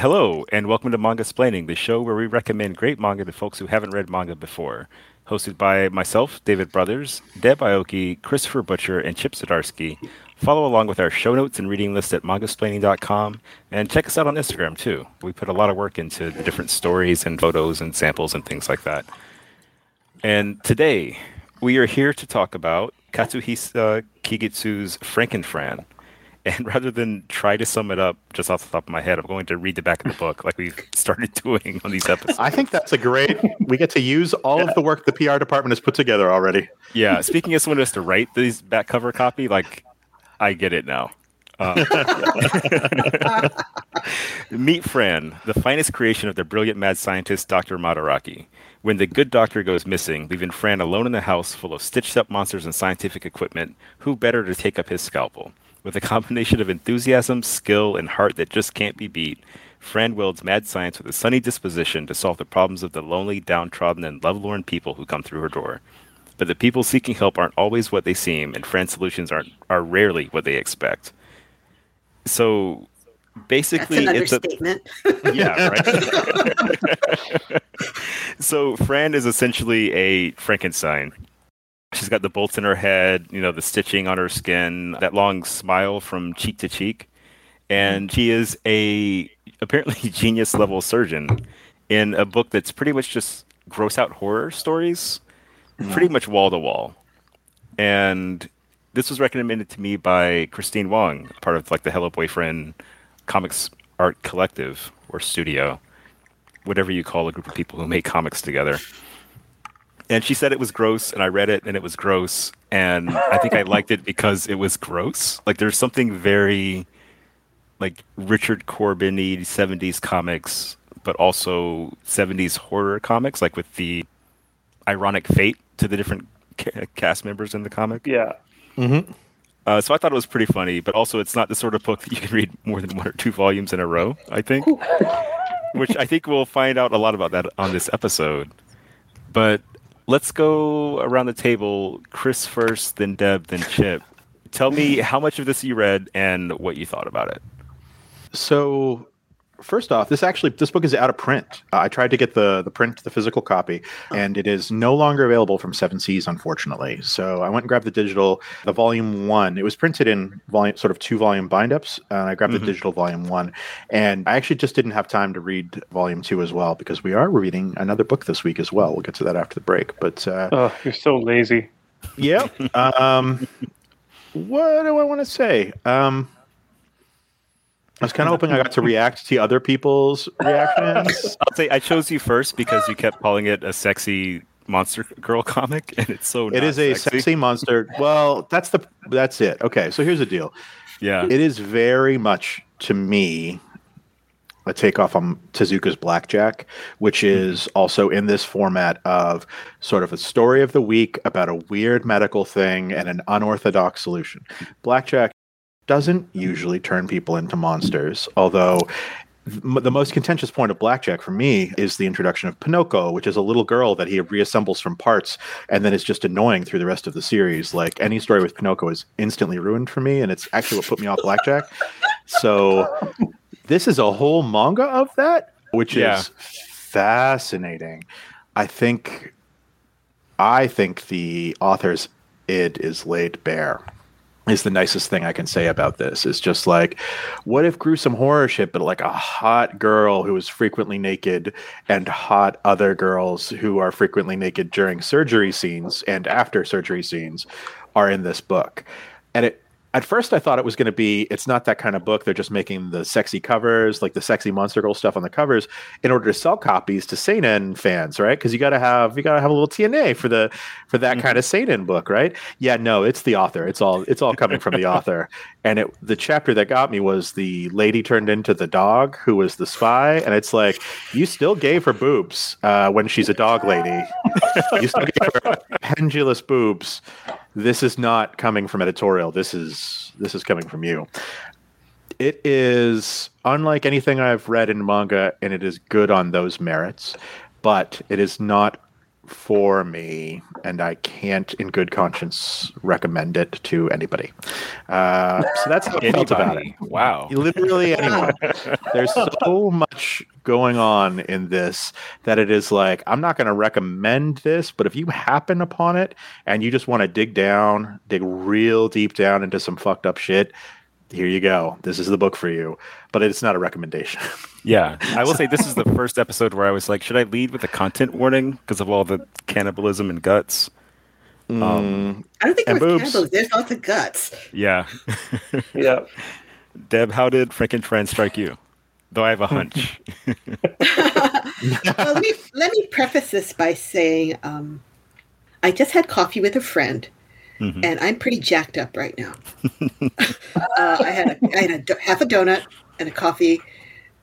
Hello, and welcome to Mangasplaining, the show where we recommend great manga to folks who haven't read manga before. Hosted by myself, David Brothers, Deb Aoki, Christopher Butcher, and Chip Zdarsky. Follow along with our show notes and reading list at mangasplaining.com, and check us out on Instagram too. We put a lot of work into the different stories and photos and samples and things like that. And today, we are here to talk about Katsuhisa Kigitsu's Frankenfran. And rather than try to sum it up just off the top of my head, I'm going to read the back of the book like we've started doing on these episodes. I think that's a great. We get to use all yeah. of the work the PR department has put together already. Yeah. Speaking as someone who has to write these back cover copy, like I get it now. Uh, meet Fran, the finest creation of the brilliant mad scientist Dr. Madaraki. When the good doctor goes missing, leaving Fran alone in the house full of stitched up monsters and scientific equipment, who better to take up his scalpel? With a combination of enthusiasm, skill, and heart that just can't be beat, Fran wields mad science with a sunny disposition to solve the problems of the lonely, downtrodden, and lovelorn people who come through her door. But the people seeking help aren't always what they seem, and Fran's solutions aren't are rarely what they expect. So basically it's a yeah right so fran is essentially a frankenstein She's got the bolts in her head, you know, the stitching on her skin, that long smile from cheek to cheek. And she is a apparently genius level surgeon in a book that's pretty much just gross out horror stories, mm-hmm. pretty much wall to wall. And this was recommended to me by Christine Wong, part of like the Hello Boyfriend comics art collective or studio, whatever you call a group of people who make comics together and she said it was gross and i read it and it was gross. And i think i liked it because it was gross. Like there's something very like richard corben 70s comics but also 70s horror comics like with the ironic fate to the different ca- cast members in the comic. Yeah. Mm-hmm. uh, so i thought it was pretty funny but also it's not the sort of book that you can read more than one or two volumes in a row i think. Which i think we'll find out a lot about that on this episode. But let's go around the table. Chris first, then Deb, then Chip. Tell me how much of this you read and what you thought about it. So first off, this actually this book is out of print. Uh, I tried to get the the print, the physical copy, and it is no longer available from Seven Seas, unfortunately. So I went and grabbed the digital, the volume one. It was printed in volume, sort of two volume bind ups. And I grabbed mm-hmm. the digital volume one, and I actually just didn't have time to read volume two as well because we are reading another book this week as well. We'll get to that after the break. But uh, oh, you're so lazy. Yeah. um, what do I want to say? Um, I was kind of hoping I got to react to other people's reactions. I'll say I chose you first because you kept calling it a sexy monster girl comic, and it's so. It is a sexy. sexy monster. Well, that's the that's it. Okay, so here's the deal. Yeah, it is very much to me a takeoff on Tezuka's Blackjack, which mm-hmm. is also in this format of sort of a story of the week about a weird medical thing and an unorthodox solution. Blackjack doesn't usually turn people into monsters, although the most contentious point of blackjack for me is the introduction of pinocchio which is a little girl that he reassembles from parts and then is just annoying through the rest of the series. Like any story with pinocchio is instantly ruined for me and it's actually what put me off blackjack. So this is a whole manga of that which yeah. is fascinating. I think i think the author's id is laid bare is the nicest thing I can say about this. Is just like, what if gruesome horror shit, but like a hot girl who is frequently naked and hot other girls who are frequently naked during surgery scenes and after surgery scenes are in this book. And it at first I thought it was going to be it's not that kind of book. They're just making the sexy covers, like the sexy Monster Girl stuff on the covers, in order to sell copies to seinen fans, right? Because you got to have you got to have a little TNA for the for that mm-hmm. kind of seinen book, right? Yeah, no, it's the author. It's all it's all coming from the author. And it the chapter that got me was the lady turned into the dog who was the spy, and it's like you still gave her boobs uh, when she's a dog lady. you still gave her pendulous boobs this is not coming from editorial. This is this is coming from you. It is unlike anything I've read in manga, and it is good on those merits, but it is not for me, and I can't, in good conscience, recommend it to anybody. Uh, so that's how I felt about it. Wow. Literally anyone. There's so much going on in this that it is like, I'm not going to recommend this, but if you happen upon it and you just want to dig down, dig real deep down into some fucked up shit, here you go. This is the book for you. But it's not a recommendation. Yeah, I will say this is the first episode where I was like, should I lead with a content warning because of all the cannibalism and guts? Um, I don't think And there's boobs. cannibals. There's lots of guts. Yeah. Yeah. Deb, how did Frankenfran strike you? Though I have a hunch. well, let me let me preface this by saying um, I just had coffee with a friend, Mhm. and I'm pretty jacked up right now. uh, I had a, I had a half a donut and a coffee,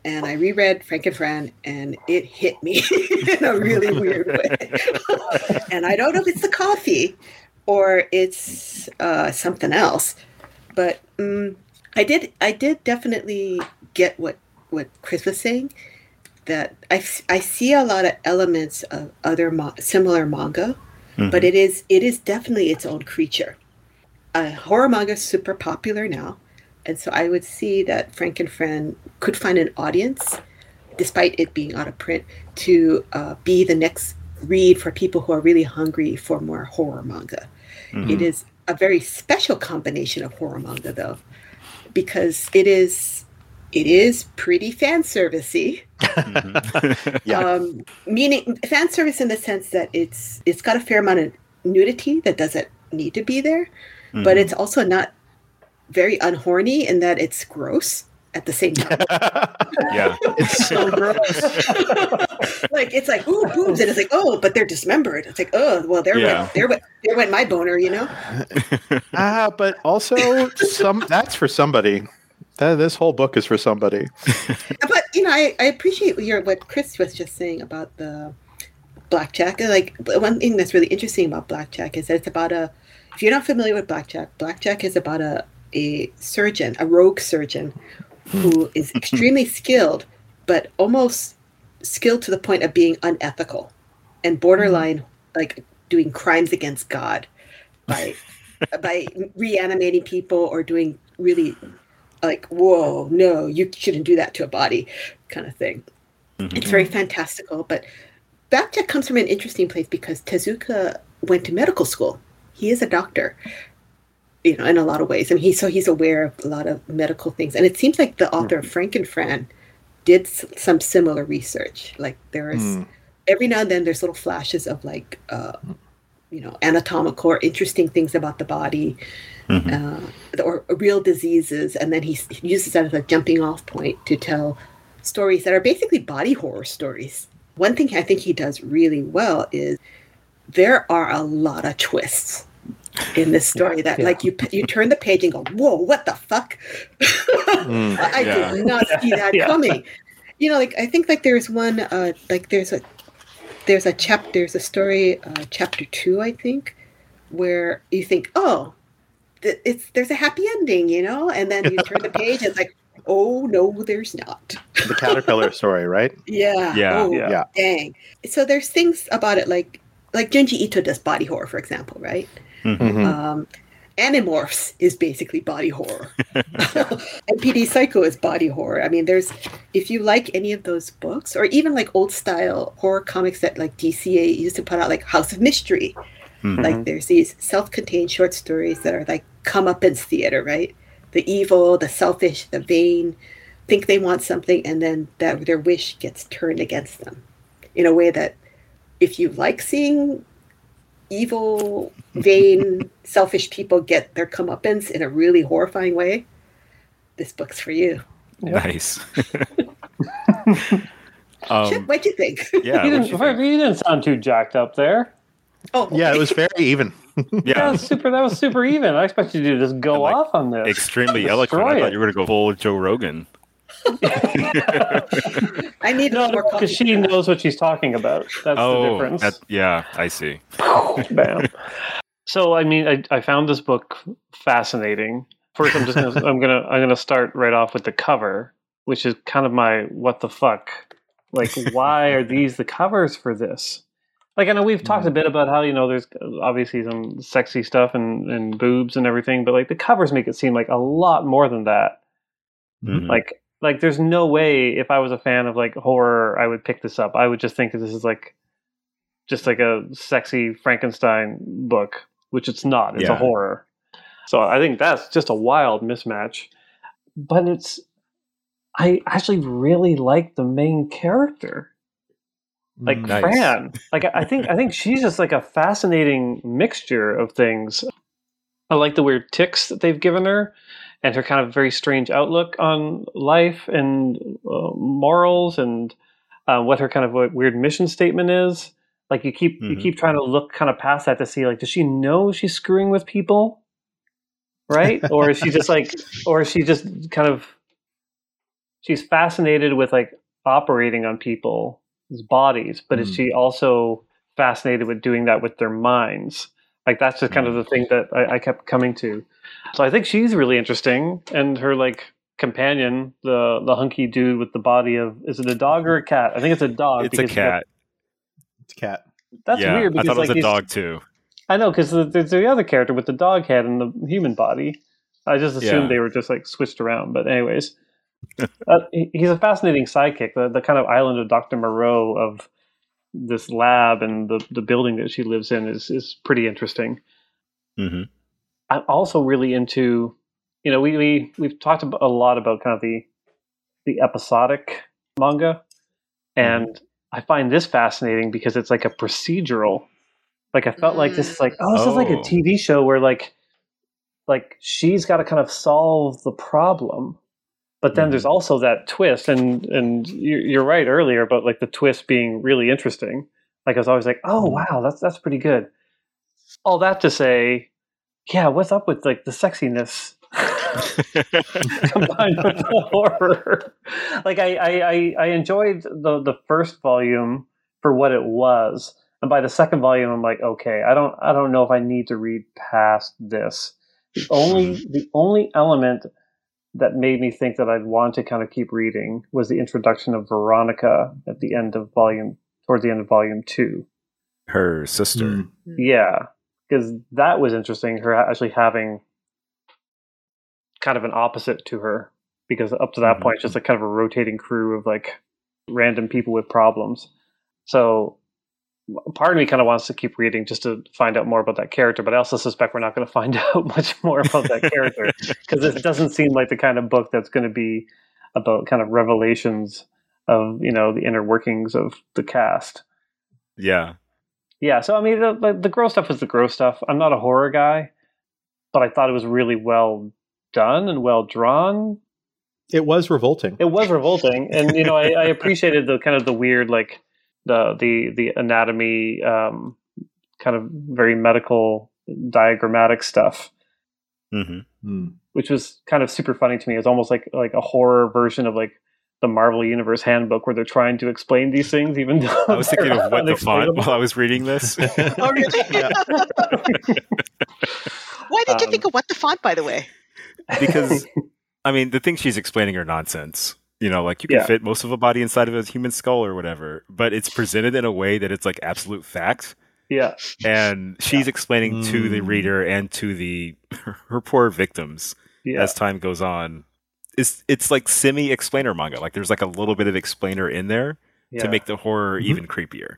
and I reread Frankenfran, and it hit me in a really weird way. and I don't know if it's the coffee or it's uh, something else, but um, I did I did definitely get what what Chris was saying that I, I see a lot of elements of other ma- similar manga, but it is it is definitely its own creature. Uh, horror manga is super popular now, and so I would see that Frankenfran could find an audience, despite it being out of print, to uh, be the next read for people who are really hungry for more horror manga. It is a very special combination of horror manga, though, because it is it is pretty fan servicey yeah. um, meaning fan service in the sense that it's it's got a fair amount of nudity that doesn't need to be there, but it's also not very unhorny in that it's gross at the same time. yeah. it's so gross. like it's like ooh boobs, and it's like oh, but they're dismembered. It's like oh well, there Yeah. went there went there went my boner, you know. Ah, but also some that's for somebody. That, this whole book is for somebody. But you know, I, I appreciate your what Chris was just saying about the blackjack. Like one thing that's really interesting about blackjack is that it's about a. If you're not familiar with blackjack, blackjack is about a a surgeon, a rogue surgeon, who is extremely skilled, but almost skilled to the point of being unethical, and borderline like doing crimes against God by by reanimating people or doing really like whoa no you shouldn't do that to a body kind of thing it's very fantastical but Blackjack comes from an interesting place because tezuka went to medical school. He is a doctor you know in a lot of ways and he so he's aware of a lot of medical things and it seems like the author of frankenfran did s- some similar research like there is Hmm. every now and then there's little flashes of like uh, you know anatomical or interesting things about the body uh, or real diseases, and then he, he uses that as a jumping off point to tell stories that are basically body horror stories. One thing I think he does really well is there are a lot of twists in this story that yeah. like you you turn the page and go whoa what the fuck I, I Yeah. did not see that Yeah. coming you know like I think like there's one uh like there's a there's a chap there's a story uh, chapter two I think where you think oh th- it's there's a happy ending, you know, and then you turn the page, and it's like, oh no, there's not. The caterpillar story, right? Yeah, Yeah. oh, Yeah. Yeah. dang. So there's things about it like like Junji Ito does body horror, for example, right? Mhm. Um, Animorphs is basically body horror. MPD Psycho is body horror. I mean, there's if you like any of those books, or even like old style horror comics that like DCA used to put out, like House of Mystery. Mhm. Like there's these self-contained short stories that are like comeuppance theater, right? The evil, the selfish, the vain, think they want something, and then that their wish gets turned against them, in a way that if you like seeing evil, vain, selfish people get their comeuppance in a really horrifying way, this book's for you. Nice. Shit, um, what'd you think? yeah. you, didn't, you think? you didn't sound too jacked up there. Oh, Yeah, it was very even. Yeah, that Yeah. was super. That was super even. I expected you to just go like, off on this. Extremely eloquent. I thought you were going to go full Joe Rogan. I need No, more because she that. knows what she's talking about. That's the oh, difference. that, yeah, I see. Bam. So I mean, I, I found this book fascinating. First, I'm just gonna I'm gonna I'm gonna start right off with the cover, which is kind of my what the fuck. Like, why are these the covers for this? Like I know we've talked a bit about how you know there's obviously some sexy stuff and and boobs and everything, but like the covers make it seem like a lot more than that. Mhm. Like like there's no way if I was a fan of like horror, I would pick this up. I would just think that this is like just like a sexy Frankenstein book, which it's not. It's a horror. So I think that's just a wild mismatch. But it's I actually really like the main character like. Nice. Fran. Like I think I think she's just like a fascinating mixture of things. I like the weird ticks that they've given her, and her kind of very strange outlook on life and uh, morals, and uh, what her kind of weird mission statement is. Like you keep you Mhm. keep trying to look kind of past that to see like does she know she's screwing with people, right? or is she just like, or is she just kind of she's fascinated with like operating on people's bodies, but is Mm. she also fascinated with doing that with their minds? Like that's just kind of the thing that I, I kept coming to. So I think she's really interesting, and her like companion, the the hunky dude with the body of is it a dog or a cat? I think it's a dog. It's a because got- cat. It's cat. That's yeah, weird I thought it was like a dog too. I know because there's the other character with the dog head and the human body. I just assumed Yeah. they were just like switched around. But anyways, uh, he's a fascinating sidekick. The, the kind of island of Doctor Moreau of this lab and the the building that she lives in is is pretty interesting. hmm I'm also really into, you know, we, we we've talked about a lot about kind of the the episodic manga, and I find this fascinating because it's like a procedural. Like I felt like this is like oh, this is like a Oh. TV show where like like she's got to kind of solve the problem, but then Mhm. there's also that twist, and and you're, you're right earlier about like the twist being really interesting. Like I was always like, oh wow, that's that's pretty good. All that to say, yeah, what's up with like the sexiness combined with the horror? Like I, I, I, I enjoyed the the first volume for what it was, and by the second volume, I'm like, okay, I don't I don't know if I need to read past this. The only the only element that made me think that I'd want to kind of keep reading was the introduction of Veronica at the end of volume towards the end of volume two. Her sister. Mm. Yeah, because that was interesting. Her actually having kind of an opposite to her, because up to that Mhm. point, it's just a kind of a rotating crew of like random people with problems. So part of me kind of wants to keep reading just to find out more about that character, but I also suspect we're not going to find out much more about that character because it doesn't seem like the kind of book that's going to be about kind of revelations of you know the inner workings of the cast. Yeah. Yeah, so I mean, the, the, the gross stuff was the gross stuff. I'm not a horror guy, but I thought it was really well done and well drawn. It was revolting. It was revolting, and you know, I, I appreciated the kind of the weird, like the the the anatomy, um, kind of very medical diagrammatic stuff, hmm Mm. which was kind of super funny to me. It's almost like like a horror version of like the Marvel Universe Handbook, where they're trying to explain these things, even though I was thinking of what the font while I was reading this. Oh, really? Yeah. Why did you Um, think of what the font, by the way? because I mean, the things she's explaining are nonsense. You know, like you can Yeah. fit most of a body inside of a human skull or whatever, but it's presented in a way that it's like absolute fact. yeah, And she's explaining to the Mm. reader and to the her poor victims yeah, as time goes on. It's it's like semi explainer manga. Like there's like a little bit of explainer in there yeah. to make the horror Mhm. even creepier.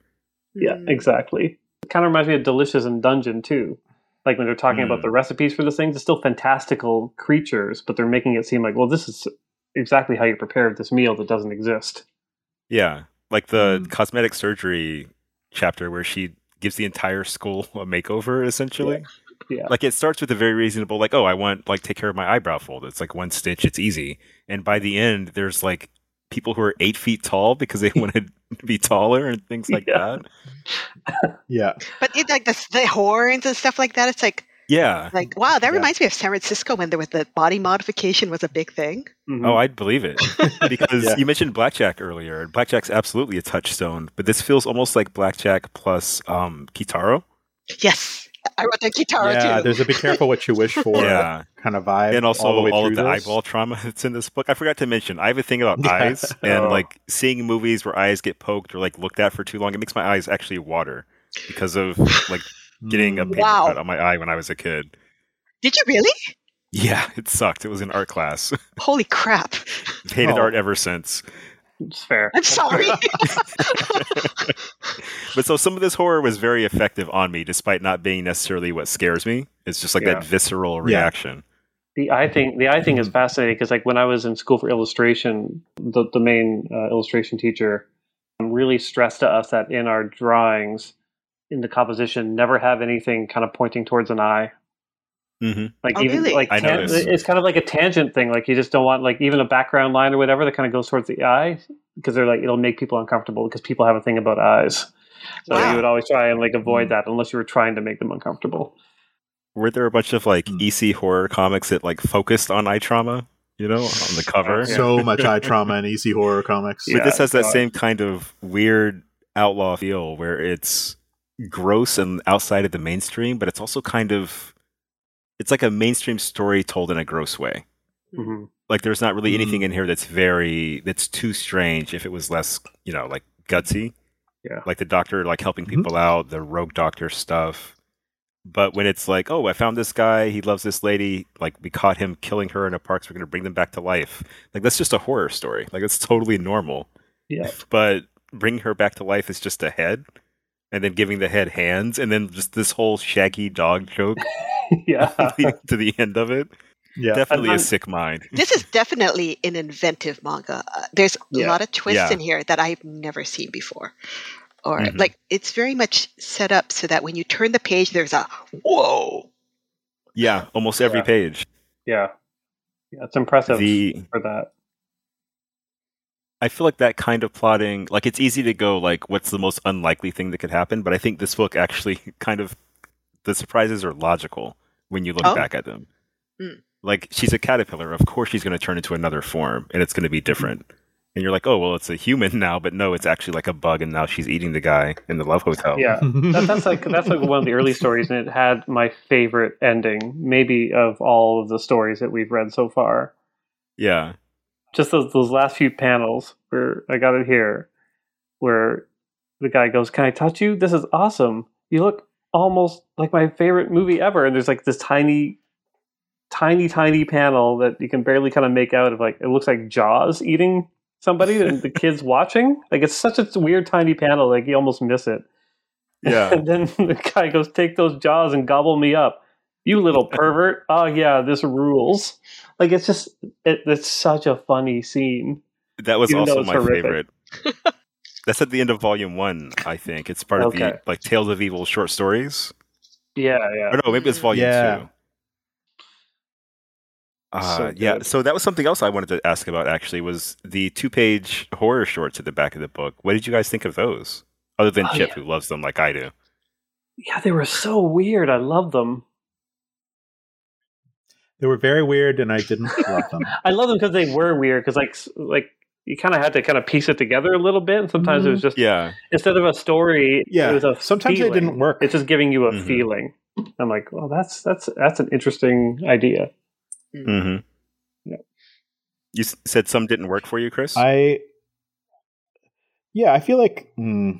Yeah, Mm. exactly. It kind of reminds me of Delicious and Dungeon too. Like when they're talking about Mm. the recipes for the things, it's still fantastical creatures, but they're making it seem like, well, this is exactly how you prepared this meal that doesn't exist. Yeah, like the Mm. cosmetic surgery chapter where she gives the entire skull a makeover essentially. Yeah. Like it starts with a very reasonable like, oh, I want like take care of my eyebrow fold. It's like one stitch, it's easy. And by the end, there's like people who are eight feet tall because they wanted to be taller and things like Yeah. that. Yeah. But it, like the, the horns and stuff like that, it's like Yeah. like wow, that Yeah. reminds me of San Francisco when there was the body modification was a big thing. Mhm. Oh, I'd believe it. Because Yeah. you mentioned Blackjack earlier. and Blackjack's absolutely a touchstone, but this feels almost like Blackjack plus um Kitaro. Yes, I wrote that Kitaro yeah, too. there's a be careful what you wish for Yeah. kind of vibe. and also all, all, the way of the this. eyeball trauma that's in this book. I forgot to mention. I have a thing about Yeah. eyes and Oh. like seeing movies where eyes get poked or like looked at for too long. It makes my eyes actually water. because of like getting a Mm. paper Wow. cut on my eye when I was a kid. Did you really? Yeah, it sucked. It was in art class. Holy crap! Hated Oh. art ever since. It's fair. I'm sorry. But so some of this horror was very effective on me, despite not being necessarily what scares me. It's just like Yeah. that visceral Yeah. reaction. The eye thing, the eye thing is fascinating because, like, when I was in school for illustration, the the main uh, illustration teacher really stressed to us that in our drawings, in the composition, never have anything kind of pointing towards an eye. hmm Like Oh, even really? like tan- noticed. it's kind of like a tangent thing. Like you just don't want like even a background line or whatever that kind of goes towards the eye because they're like it'll make people uncomfortable because people have a thing about eyes. So Wow. you would always try and like avoid Mm. that unless you were trying to make them uncomfortable. Were there a bunch of like Hmm. EC horror comics that like focused on eye trauma? You know, on the cover. So much eye trauma in EC horror comics. But this has that God. same kind of weird outlaw feel where it's gross and outside of the mainstream, but it's also kind of it's like a mainstream story told in a gross way. hmm Like there's not really anything in here that's very that's too strange if it was less, you know, like gutsy. Yeah. Like the doctor like helping Mhm. people out, the rogue doctor stuff. But when it's like, oh, I found this guy, he loves this lady, like we caught him killing her in a park, so we're gonna bring them back to life. Like that's just a horror story. Like it's totally normal. Yeah. But bringing her back to life is just a head, and then giving the head hands, and then just this whole shaggy dog joke yeah. to the end of it. Yeah. Definitely a I'm- sick mind. this is definitely an inventive manga. Uh, there's a Yeah. lot of twists Yeah. in here that I've never seen before. Or Mhm. like it's very much set up so that when you turn the page, there's a whoa. Yeah, almost every Yeah. page. Yeah. Yeah. It's impressive The for that. I feel like that kind of plotting, like it's easy to go like, what's the most unlikely thing that could happen? But I think this book actually kind of the surprises are logical when you look Oh. back at them. Mm. Like she's a caterpillar, of course she's going to turn into another form, and it's going to be different. And you're like, oh well, it's a human now, but no, it's actually like a bug, and now she's eating the guy in the love hotel. Yeah. That, that's like that's like one of the early stories, and it had my favorite ending, maybe of all of the stories that we've read so far. yeah, Just those those last few panels where I got it here, where the guy goes, "Can I touch you? This is awesome. You look almost like my favorite movie ever." And there's like this tiny, tiny, tiny panel that you can barely kind of make out of like it looks like Jaws eating somebody, and the kids watching. Like it's such a weird tiny panel, like you almost miss it. yeah. And then the guy goes, "Take those jaws and gobble me up, you little pervert." oh yeah, this rules. Like it's just, it, it's such a funny scene. That was also my horrific. favorite. That's at the end of volume one, I think. It's part of the like Tales of Evil short stories. Yeah, yeah. Or no, maybe it's volume Yeah. two. Uh, So yeah, so that was something else I wanted to ask about. Actually, was the two-page horror shorts at the back of the book. What did you guys think of those? Other than Oh, Chip, yeah. who loves them like I do. Yeah, they were so weird. I love them. They were very weird, and I didn't love them. I love them because they were weird. Because like, like you kind of had to kind of piece it together a little bit. And sometimes it was just Yeah, instead of a story, Yeah, it was a sometimes they feeling. didn't work. It's just giving you a Mhm. feeling. I'm like, well, that's that's that's an interesting idea. Mm-hmm. Yeah. You said some didn't work for you, Chris. I, yeah, I feel like mm,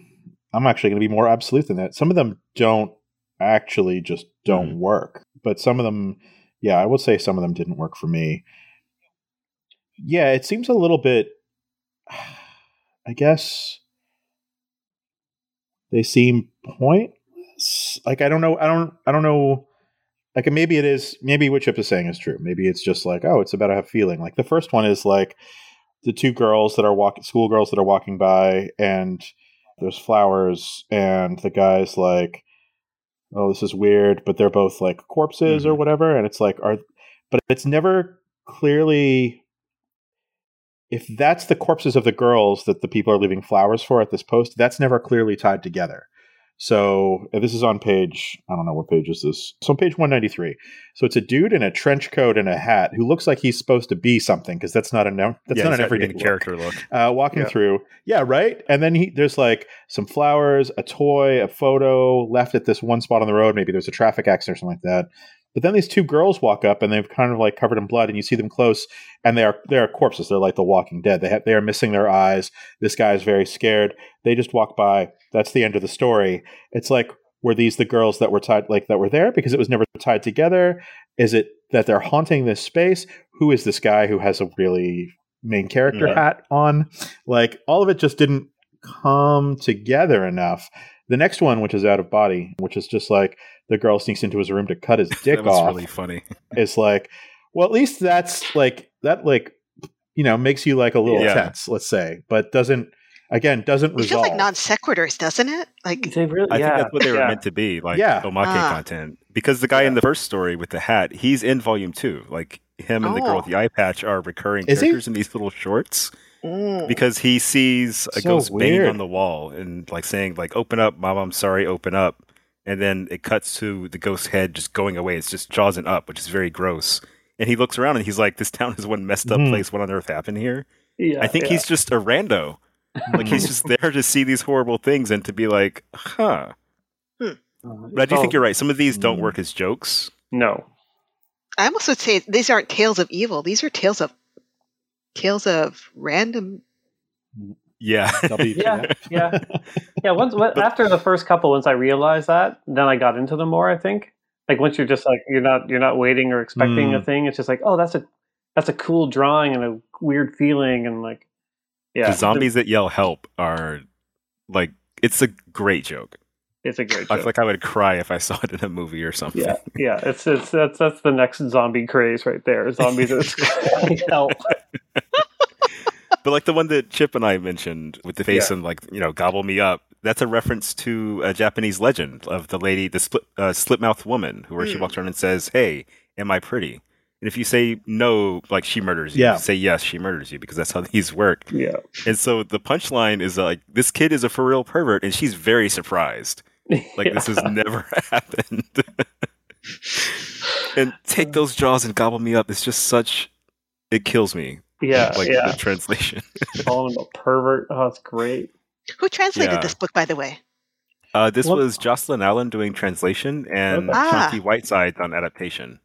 I'm actually going to be more absolute than that. Some of them don't actually just don't Mhm. work, but some of them, yeah, I would say some of them didn't work for me. Yeah, it seems a little bit. I guess they seem pointless. Like I don't know. I don't. I don't know. Like maybe it is. Maybe what Chip is saying is true. Maybe it's just like oh, it's about a feeling. Like the first one is like the two girls that are walking, schoolgirls that are walking by, and there's flowers, and the guy's like, "Oh, this is weird," but they're both like corpses or Mhm. whatever, and it's like, are, but it's never clearly. If that's the corpses of the girls that the people are leaving flowers for at this post, that's never clearly tied together. So this is on page, I don't know what page is this. So on page 193. So it's a dude in a trench coat and a hat who looks like he's supposed to be something because that's not a no, that's yeah, not an everyday look. character look. Uh, walking Yeah. through, yeah, right. And then he there's like some flowers, a toy, a photo left at this one spot on the road. Maybe there's a traffic accident or something like that. But then these two girls walk up and they've kind of like covered in blood, and you see them close, and they are they are corpses. They're like the Walking Dead. They have they are missing their eyes. This guy is very scared. They just walk by. That's the end of the story. It's like were these the girls that were tied like that were there because it was never tied together? Is it that they're haunting this space? Who is this guy who has a really main character Yeah. hat on? Like all of it just didn't come together enough. The next one, which is out of body, which is just like the girl sneaks into his room to cut his dick that was off, really funny. It's like, well, at least that's like that, like you know, makes you like a little Yeah. tense, let's say, but doesn't again doesn't It feels resolve. like non sequiturs, doesn't it? Like They really, I yeah, think that's what they were yeah. meant to be, like Yeah. omake Ah. content. Because the guy in the first story with the hat, he's in volume two. Like him and the girl Oh. with the eye patch are recurring Is he? characters in these little shorts. Mm. Because he sees a So ghost banging on the wall and like saying like "Open up, mom, I'm sorry, open up." And then it cuts to the ghost's head just going away. It's just jaws and up, which is very gross. And he looks around and he's like, "This town is one messed up Mhm. place. What on earth happened here?" Yeah, I think yeah. he's just a rando. Like he's just there to see these horrible things and to be like, "Huh." But I do think Oh, you're right. Some of these don't Mm. work as jokes. No, I almost would say these aren't tales of evil. These are tales of tales of random. Yeah. yeah, yeah, yeah. Once when- after the first couple, once I realized that, then I got into them more. I think like once you're just like you're not you're not waiting or expecting a Mm. thing. It's just like oh that's a that's a cool drawing and a weird feeling and like yeah, the zombies that yell help are like it's a great joke. It's a great Joke. I feel like I would cry if I saw it in a movie or something. yeah, yeah. It's it's that's that's the next zombie craze right there. Zombies that help. But like the one that Chip and I mentioned with the face Yeah. and like, you know, gobble me up, that's a reference to a Japanese legend of the lady, the split uh, split mouth woman, who where she Hmm. walks around and says, "Hey, am I pretty?" And if you say no, like she murders you. Yeah. You say yes, she murders you because that's how these work. Yeah, And so the punchline is like, this kid is a for real pervert, and she's very surprised. Like Yeah. this has never happened. and take those jaws and gobble me up. It's just such. It kills me. Yeah, Like yeah. the translation. Calling him a pervert. Oh, that's great. Who translated Yeah. this book, by the way? Uh, this What- was Jocelyne Allen doing translation and Okay. Ah. Whiteside on adaptation.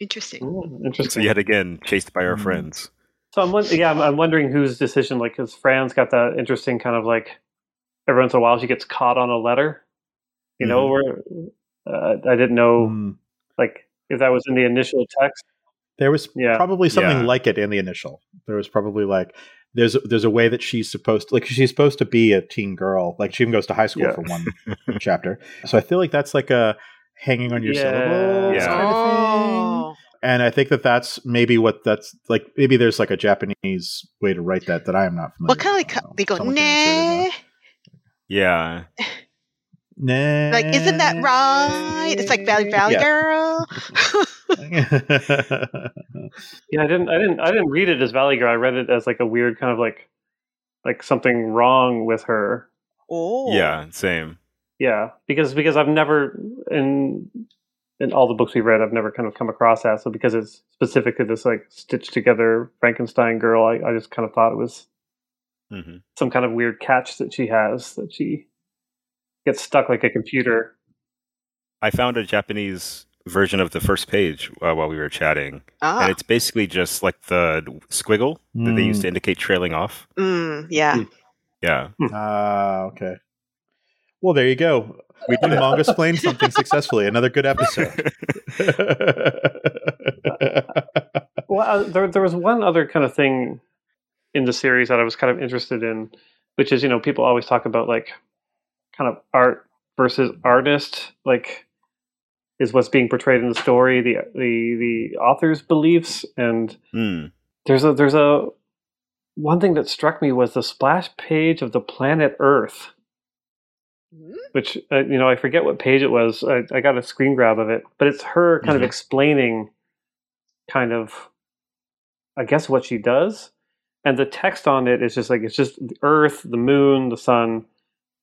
Interesting. Mm, interesting. So yet again, chased by our Mm. friends. So I'm yeah, I'm, I'm wondering whose decision, like, because Fran's got that interesting kind of like every once in a while she gets caught on a letter, you know, where uh, I didn't know Mm. like if that was in the initial text. There was Yeah. probably something Yeah. like it in the initial. There was probably like there's there's a way that she's supposed to like she's supposed to be a teen girl. Like she even goes to high school Yeah. for one chapter. So I feel like that's like a hanging on your Yeah. syllables Yeah. kind of thing. Oh, And I think that that's maybe what that's like. Maybe there's like a Japanese way to write that that I am not familiar. With. What kind of like I don't know. they go Someone can insert it nah? Yeah. there. Nah. Like, isn't that right? It's like Valley Valley Yeah. Girl. Yeah, I didn't, I didn't, I didn't read it as Valley Girl. I read it as like a weird kind of like like something wrong with her. oh, Yeah. Same. Yeah, because because I've never in in all the books we've read, I've never kind of come across that. So because it's specific to this like stitched together Frankenstein girl, I, I just kind of thought it was hmm some kind of weird catch that she has that she gets stuck like a computer. I found a Japanese version of the first page uh, while we were chatting, Ah, and it's basically just like the squiggle that they Mm. use to indicate trailing off. mm, yeah. Yeah. Ah, okay. Well, there you go. We We did it. manga explained something successfully. Another good episode. Well, uh, there there was one other kind of thing in the series that I was kind of interested in, which is you know people always talk about like kind of art versus artist, like is what's being portrayed in the story the the the author's beliefs and Hmm. there's a there's a one thing that struck me was the splash page of the planet Earth, Mm, which uh, you know I forget what page it was. I, I got a screen grab of it, but it's her kind of Mhm. explaining, kind of, I guess what she does, and the text on it is just like it's just the Earth, the Moon, the Sun,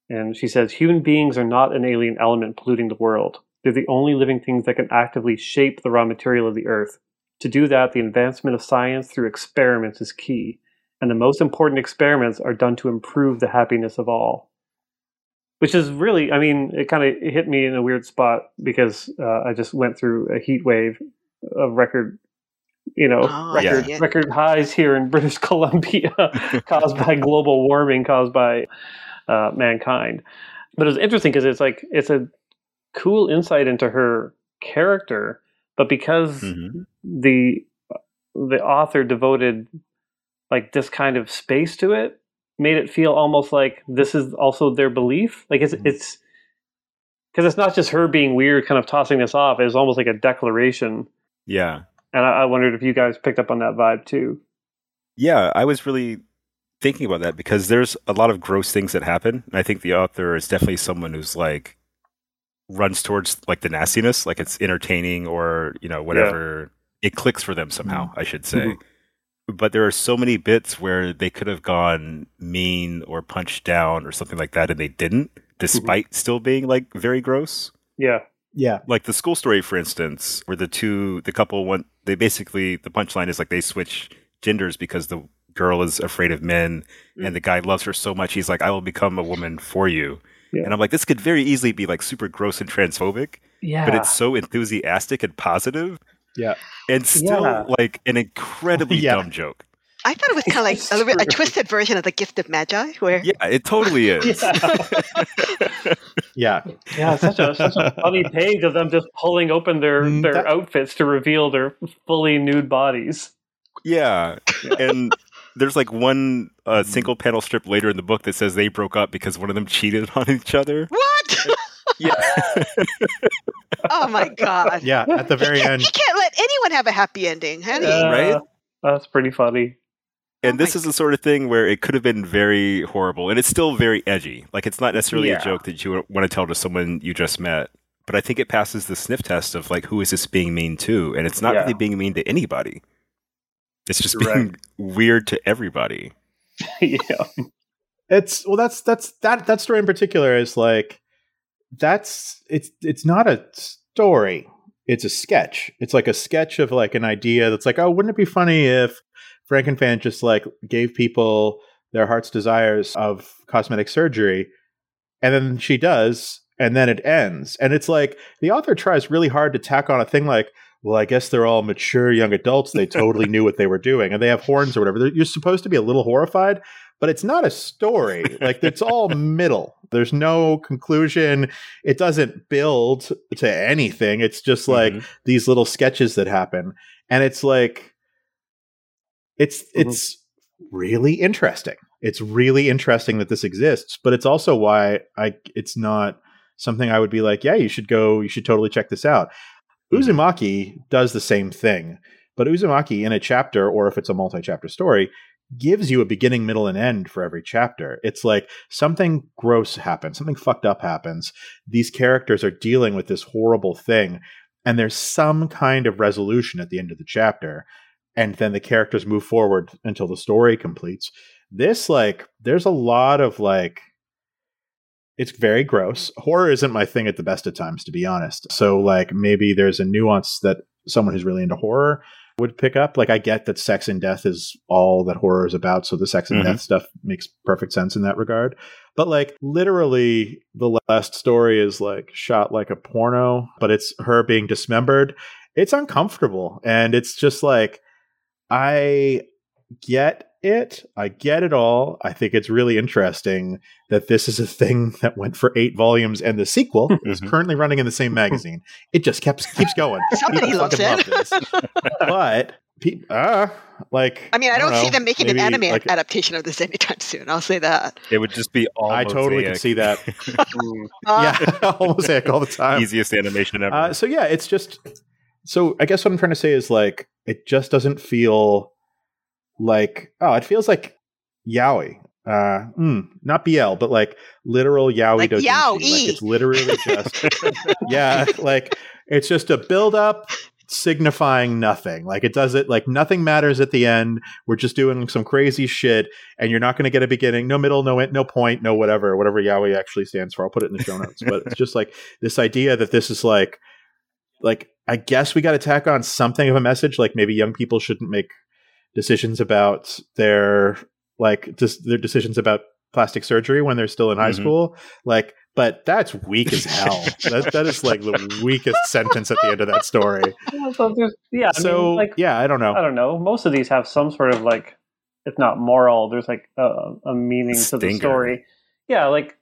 and she says human beings are not an alien element polluting the world. They're the only living things that can actively shape the raw material of the Earth. To do that, the advancement of science through experiments is key, and the most important experiments are done to improve the happiness of all. which is really, I mean, it kind of hit me in a weird spot because uh, I just went through a heat wave of record, you know, Oh, record yeah. record highs here in British Columbia, caused by global warming, caused by uh, mankind. But it's interesting because it's like it's a cool insight into her character, but because Mhm. the the author devoted like this kind of space to it made it feel almost like this is also their belief like it's Mhm. it's because it's not just her being weird kind of tossing this off it's almost like a declaration Yeah. and I, I wondered if you guys picked up on that vibe too Yeah, I was really thinking about that because there's a lot of gross things that happen. And I think the author is definitely someone who's like runs towards like the nastiness, like it's entertaining or, you know, whatever. It clicks for them somehow, mm-hmm. I should mm-hmm. say. But there are so many bits where they could have gone mean or punched down or something like that and they didn't, mm-hmm. despite still being like very gross. yeah Yeah. Like the school story, for instance, where the two, the couple went, they basically, the punchline is like they switch genders because the girl is afraid of men and mm. the guy loves her so much, he's like, I will become a woman for you. Yeah. And I'm like, this could very easily be like super gross and transphobic, yeah but it's so enthusiastic and positive Yeah. and still Yeah. like an incredibly Yeah. dumb joke. I thought it was kind of like a, little bit, a twisted version of the Gift of Magi, where Yeah, it totally is. Yeah. yeah such a such a funny page of them just pulling open their Mm, their that- outfits to reveal their fully nude bodies Yeah. And there's like one uh, single panel strip later in the book that says they broke up because one of them cheated on each other. what? Yeah. oh my god! Yeah. At the very he end. he can't let anyone have a happy ending, honey. Uh, Right? that's pretty funny and Oh this is the sort of thing where it could have been very horrible and it's still very edgy. Like it's not necessarily Yeah. a joke that you want to tell to someone you just met. But I think it passes the sniff test of like who is this being mean to? And it's not Yeah. really being mean to anybody. It's just You're being weird to everybody. yeah It's well that's that's that that story in particular is like that's it's it's not a story. It's a sketch. It's like a sketch of like an idea that's like, oh, wouldn't it be funny if Frankenfran just like gave people their heart's desires of cosmetic surgery, and then she does, and then it ends. And it's like the author tries really hard to tack on a thing like, well, I guess they're all mature young adults. They totally knew what they were doing, and they have horns or whatever. They're- You're supposed to be a little horrified, but it's not a story. like it's all middle. There's no conclusion. It doesn't build to anything. It's just like Mhm. these little sketches that happen, and it's like it's it's really interesting. It's really interesting that this exists, but it's also why I it's not something I would be like, yeah, you should go, you should totally check this out. Mm-hmm. Uzumaki does the same thing, but Uzumaki in a chapter, or if it's a multi-chapter story, gives you a beginning, middle, and end for every chapter. It's like something gross happens, something fucked up happens. These characters are dealing with this horrible thing, and there's some kind of resolution at the end of the chapter. And then the characters move forward until the story completes. This, like, there's a lot of like it's very gross. Horror isn't my thing at the best of times, to be honest. So, like, maybe there's a nuance that someone who's really into horror would pick up. Like, I get that sex and death is all that horror is about. So, the sex and Mhm. death stuff makes perfect sense in that regard. But, like, literally, the last story is like shot like a porno, but it's her being dismembered. It's uncomfortable. And it's just like, I get it. I get it all. I think it's really interesting that this is a thing that went for eight volumes, and the sequel is Mhm. currently running in the same magazine. It just keeps keeps going. Somebody People loves it. this. but pe- uh, like I mean, I don't, see them making an anime like, adaptation of this anytime soon. I'll say that. It would just be all I totally can see that. Uh, yeah, almost like all the time. Easiest animation ever. Uh, so yeah, it's just so I guess what I'm trying to say is like it just doesn't feel like oh, it feels like yaoi. Uh, mm, not BL, but like literal yaoi Like doujinshi. yaoi. Like it's literally just yeah, like it's just a build up signifying nothing. Like it does it like nothing matters at the end. We're just doing some crazy shit, and you're not going to get a beginning, no middle, no end, no point, no whatever, whatever yaoi actually stands for. I'll put it in the show notes. But it's just like this idea that this is like, like I guess we got to tack on something of a message. Like maybe young people shouldn't make decisions about their like just their decisions about plastic surgery when they're still in high Mhm. school. Like but that's weak as hell. that that is like the weakest sentence at the end of that story. Yeah, so yeah, I so mean, like yeah, I don't know. I don't know. Most of these have some sort of like, if not moral, there's like a, a meaning to the story. Yeah, like,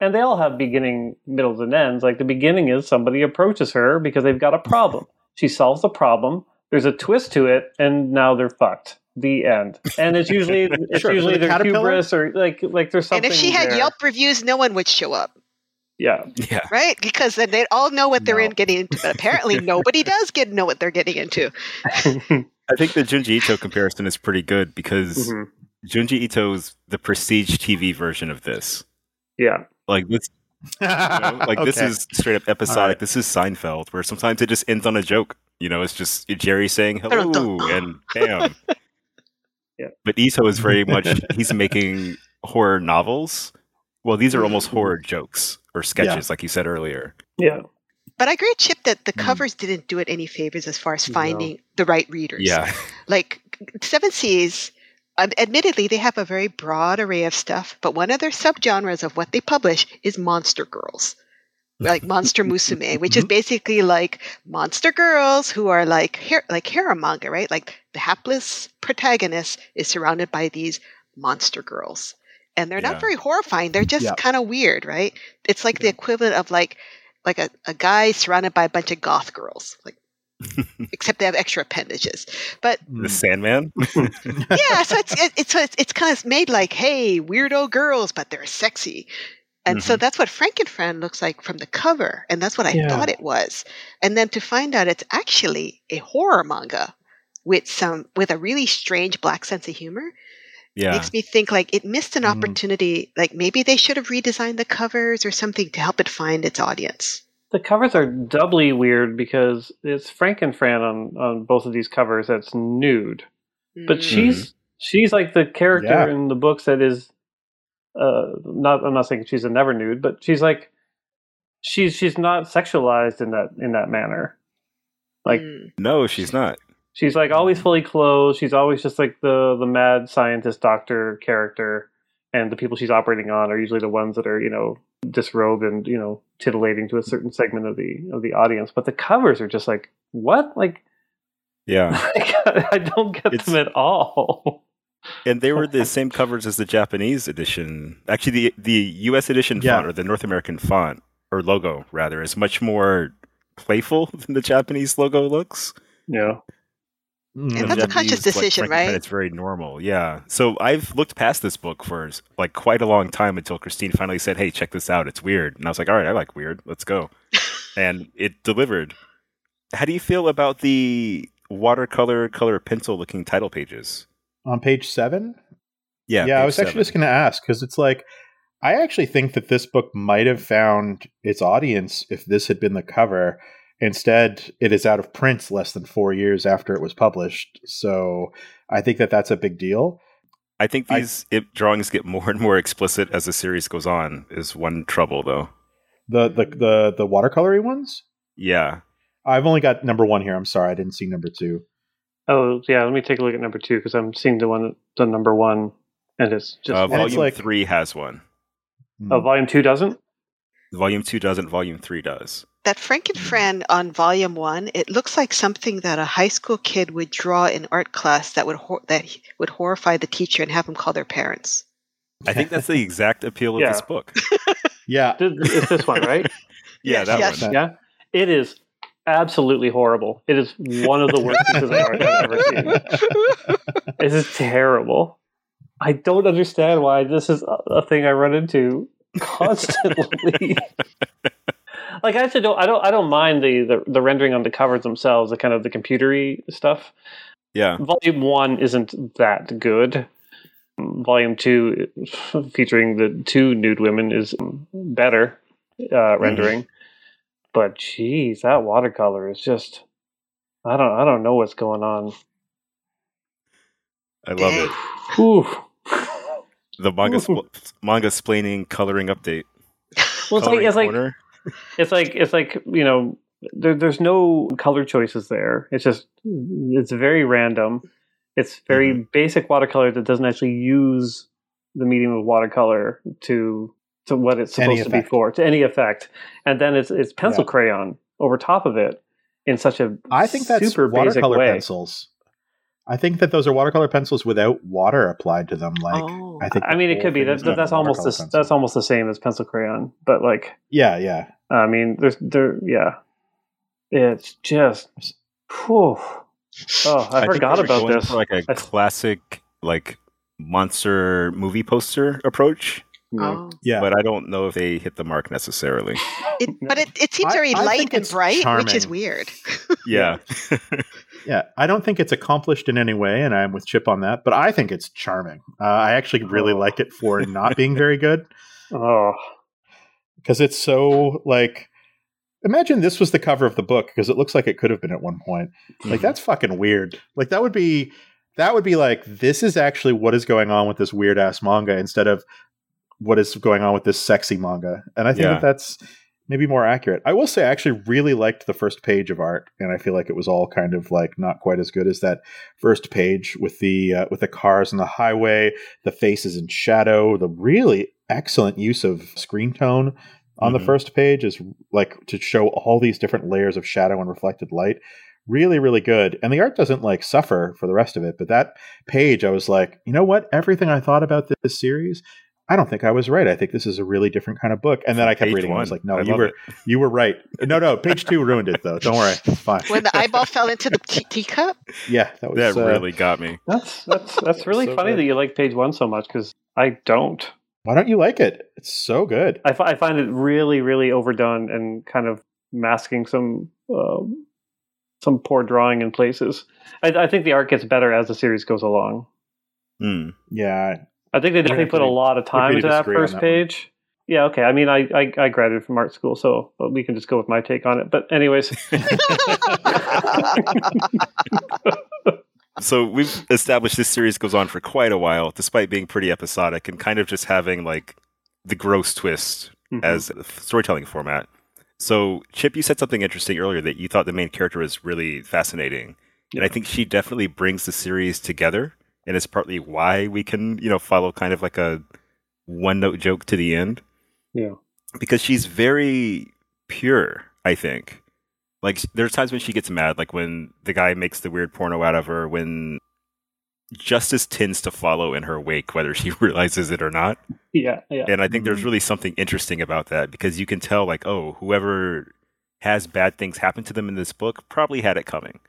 and they all have beginning, middles, and ends. Like the beginning is somebody approaches her because they've got a problem. She solves the problem. There's a twist to it, and now they're fucked. The end. And it's usually it's Sure, usually the their hubris or like like there's something. and if she had there. Yelp reviews, no one would show up, yeah, Yeah. right? Because then they'd all know what they're No. in getting into. But apparently, nobody does get know what they're getting into. I think the Junji Ito comparison is pretty good because Mhm. Junji Ito's the prestige TV version of this. yeah, Like this, you know, like this is straight up episodic. All right. This is Seinfeld, where sometimes it just ends on a joke. You know, it's just Jerry saying hello and bam. Yeah. But Ito is very much he's making horror novels. Well, these are almost horror jokes or sketches, like you said earlier. yeah. But I agree, Chip, that the Mm. covers didn't do it any favors as far as No. finding the right readers. Yeah, like Seven Seas, um, admittedly, they have a very broad array of stuff, but one of their subgenres of what they publish is monster girls, like monster musume, which is mm-hmm. basically like monster girls who are like har- like harem manga, right? Like the hapless protagonist is surrounded by these monster girls. And they're Yeah. not very horrifying. They're just Yeah. kind of weird, right? It's like the equivalent of like like a, a guy surrounded by a bunch of goth girls. Like except they have extra appendages. But the hmm. Sandman. yeah, so it's it, it's so it's, it's kind of made like, hey, weirdo girls, but they're sexy. And so that's what Frankenfran looks like from the cover, and that's what I Yeah. thought it was. And then to find out it's actually a horror manga with some with a really strange black sense of humor Yeah, makes me think like it missed an Mm. opportunity. Like maybe they should have redesigned the covers or something to help it find its audience. The covers are doubly weird because it's Frankenfran on, on both of these covers that's nude. But Mm. she's she's like the character Yeah. in the books that is uh not I'm not saying she's a never nude, but she's like she's she's not sexualized in that in that manner. Like Mm. no, she's not. she's like always fully clothed. She's always just like the the mad scientist doctor character, and the people she's operating on are usually the ones that are you know disrobed and you know titillating to a certain segment of the of the audience. But the covers are just like what like Yeah, I don't get It's- them at all. And they were the same covers as the Japanese edition. Actually, the the U.S. edition Yeah. font or the North American font or logo rather is much more playful than the Japanese logo looks. yeah, And Mm. that's a conscious Japanese, like, decision, Frankenstein, right? It's very normal. Yeah. So I've looked past this book for like quite a long time until Christine finally said, "Hey, check this out. It's weird." And I was like, "All right, I like weird. Let's go." and it delivered. How do you feel about the watercolor color pencil looking title pages? On page seven. Yeah. yeah, I was actually just going to ask because it's like I actually think that this book might have found its audience if this had been the cover. Instead, it is out of print less than four years after it was published. So I think that that's a big deal. I think I- these it, drawings get more and more explicit as the series goes on. Is one trouble though. The the the the watercolory ones. Yeah. I've only got number one here. I'm sorry, I didn't see number two. Oh yeah, let me take a look at number two because I'm seeing the one, the number one, and it's just Uh, And it's volume like- three has one. Hmm. oh, volume two doesn't. Volume two doesn't. Volume three does. That Frankenfran on volume one, it looks like something that a high school kid would draw in art class that would hor- that would horrify the teacher and have them call their parents. I think that's the exact appeal of Yeah. this book. Yeah, It's this one, right? Yeah, Yes, that yes. one. yeah, it is absolutely horrible. It is one of the worst pieces of art I've ever seen. This is terrible. I don't understand why this is a, thing I run into constantly. like I actually don't. I don't. I don't mind the, the the rendering on the covers themselves, the kind of the computery stuff. Yeah. Volume one isn't that good. Volume two, featuring the two nude women, is better uh, rendering. But geez, that watercolor is just. I don't. I don't know what's going on. I love it. Ooh. The manga spl- Mangasplaining coloring update. Well, it's like Coloring it's like it's like it's like you know there, there's no color choices there. It's just it's very random. It's very mm-hmm. basic watercolor that doesn't actually use the medium of watercolor to to what it's supposed to be for, to any effect, and then it's it's pencil Yeah. crayon over top of it in such a I think that's super basic watercolor way. pencils. I think that those are watercolor pencils without water applied to them. Like Oh. I think. I mean, it could be thing that, is that that's almost the, that's almost the same as pencil crayon, but like Yeah, yeah. I mean, there's there yeah, it's just whew. Oh, I, think forgot about this. like a classic like monster movie poster approach, Oh. Yeah. but I don't know if they hit the mark necessarily. It, but it, it seems very I light think and it's bright, which is weird. Yeah. Yeah, I don't think it's accomplished in any way, and I'm with Chip on that. But I think it's charming. Uh, I actually really Oh. like it for not being very good Oh, because it's so like. Imagine this was the cover of the book because it looks like it could have been at one point. Like Mhm. that's fucking weird. Like that would be that would be like this is actually what is going on with this weird ass manga instead of what is going on with this sexy manga. And I think Yeah. that that's maybe more accurate. I will say I actually really liked the first page of art and I feel like it was all kind of like not quite as good as that first page with the uh, with the cars on the highway, the faces in shadow, the really excellent use of screen tone on Mhm. the first page is like to show all these different layers of shadow and reflected light really really good and the art doesn't like suffer for the rest of it but that page i was like you know what everything i thought about this series i don't think i was right i think this is a really different kind of book and then i kept Page reading and i was like no I you were it. you were right no no page two ruined it though don't worry it's fine when the eyeball fell into the tea- teacup. yeah that was That uh, really got me. that's that's that's really So funny good. that you like page one so much because I don't. why don't you like it it's so good I, I find it really, really overdone and kind of masking some um, some poor drawing in places. I, I think the art gets better as the series goes along. Hmm. yeah I think they definitely put a lot of time into that first that one. page. Yeah, okay. I mean, I, I I graduated from art school, so we can just go with my take on it. But anyways, So we've established this series goes on for quite a while, despite being pretty episodic and kind of just having like the gross twist Mhm. as a storytelling format. So Chip, you said something interesting earlier that you thought the main character was really fascinating, and I think she definitely brings the series together, and it's partly why we can you know follow kind of like a one note joke to the end. Yeah. because she's very pure. I think. Like there's times when she gets mad, like when the guy makes the weird porno out of her, when justice tends to follow in her wake, whether she realizes it or not. yeah, yeah, And I think there's Mhm. really something interesting about that because you can tell, like, oh, whoever has bad things happen to them in this book probably had it coming.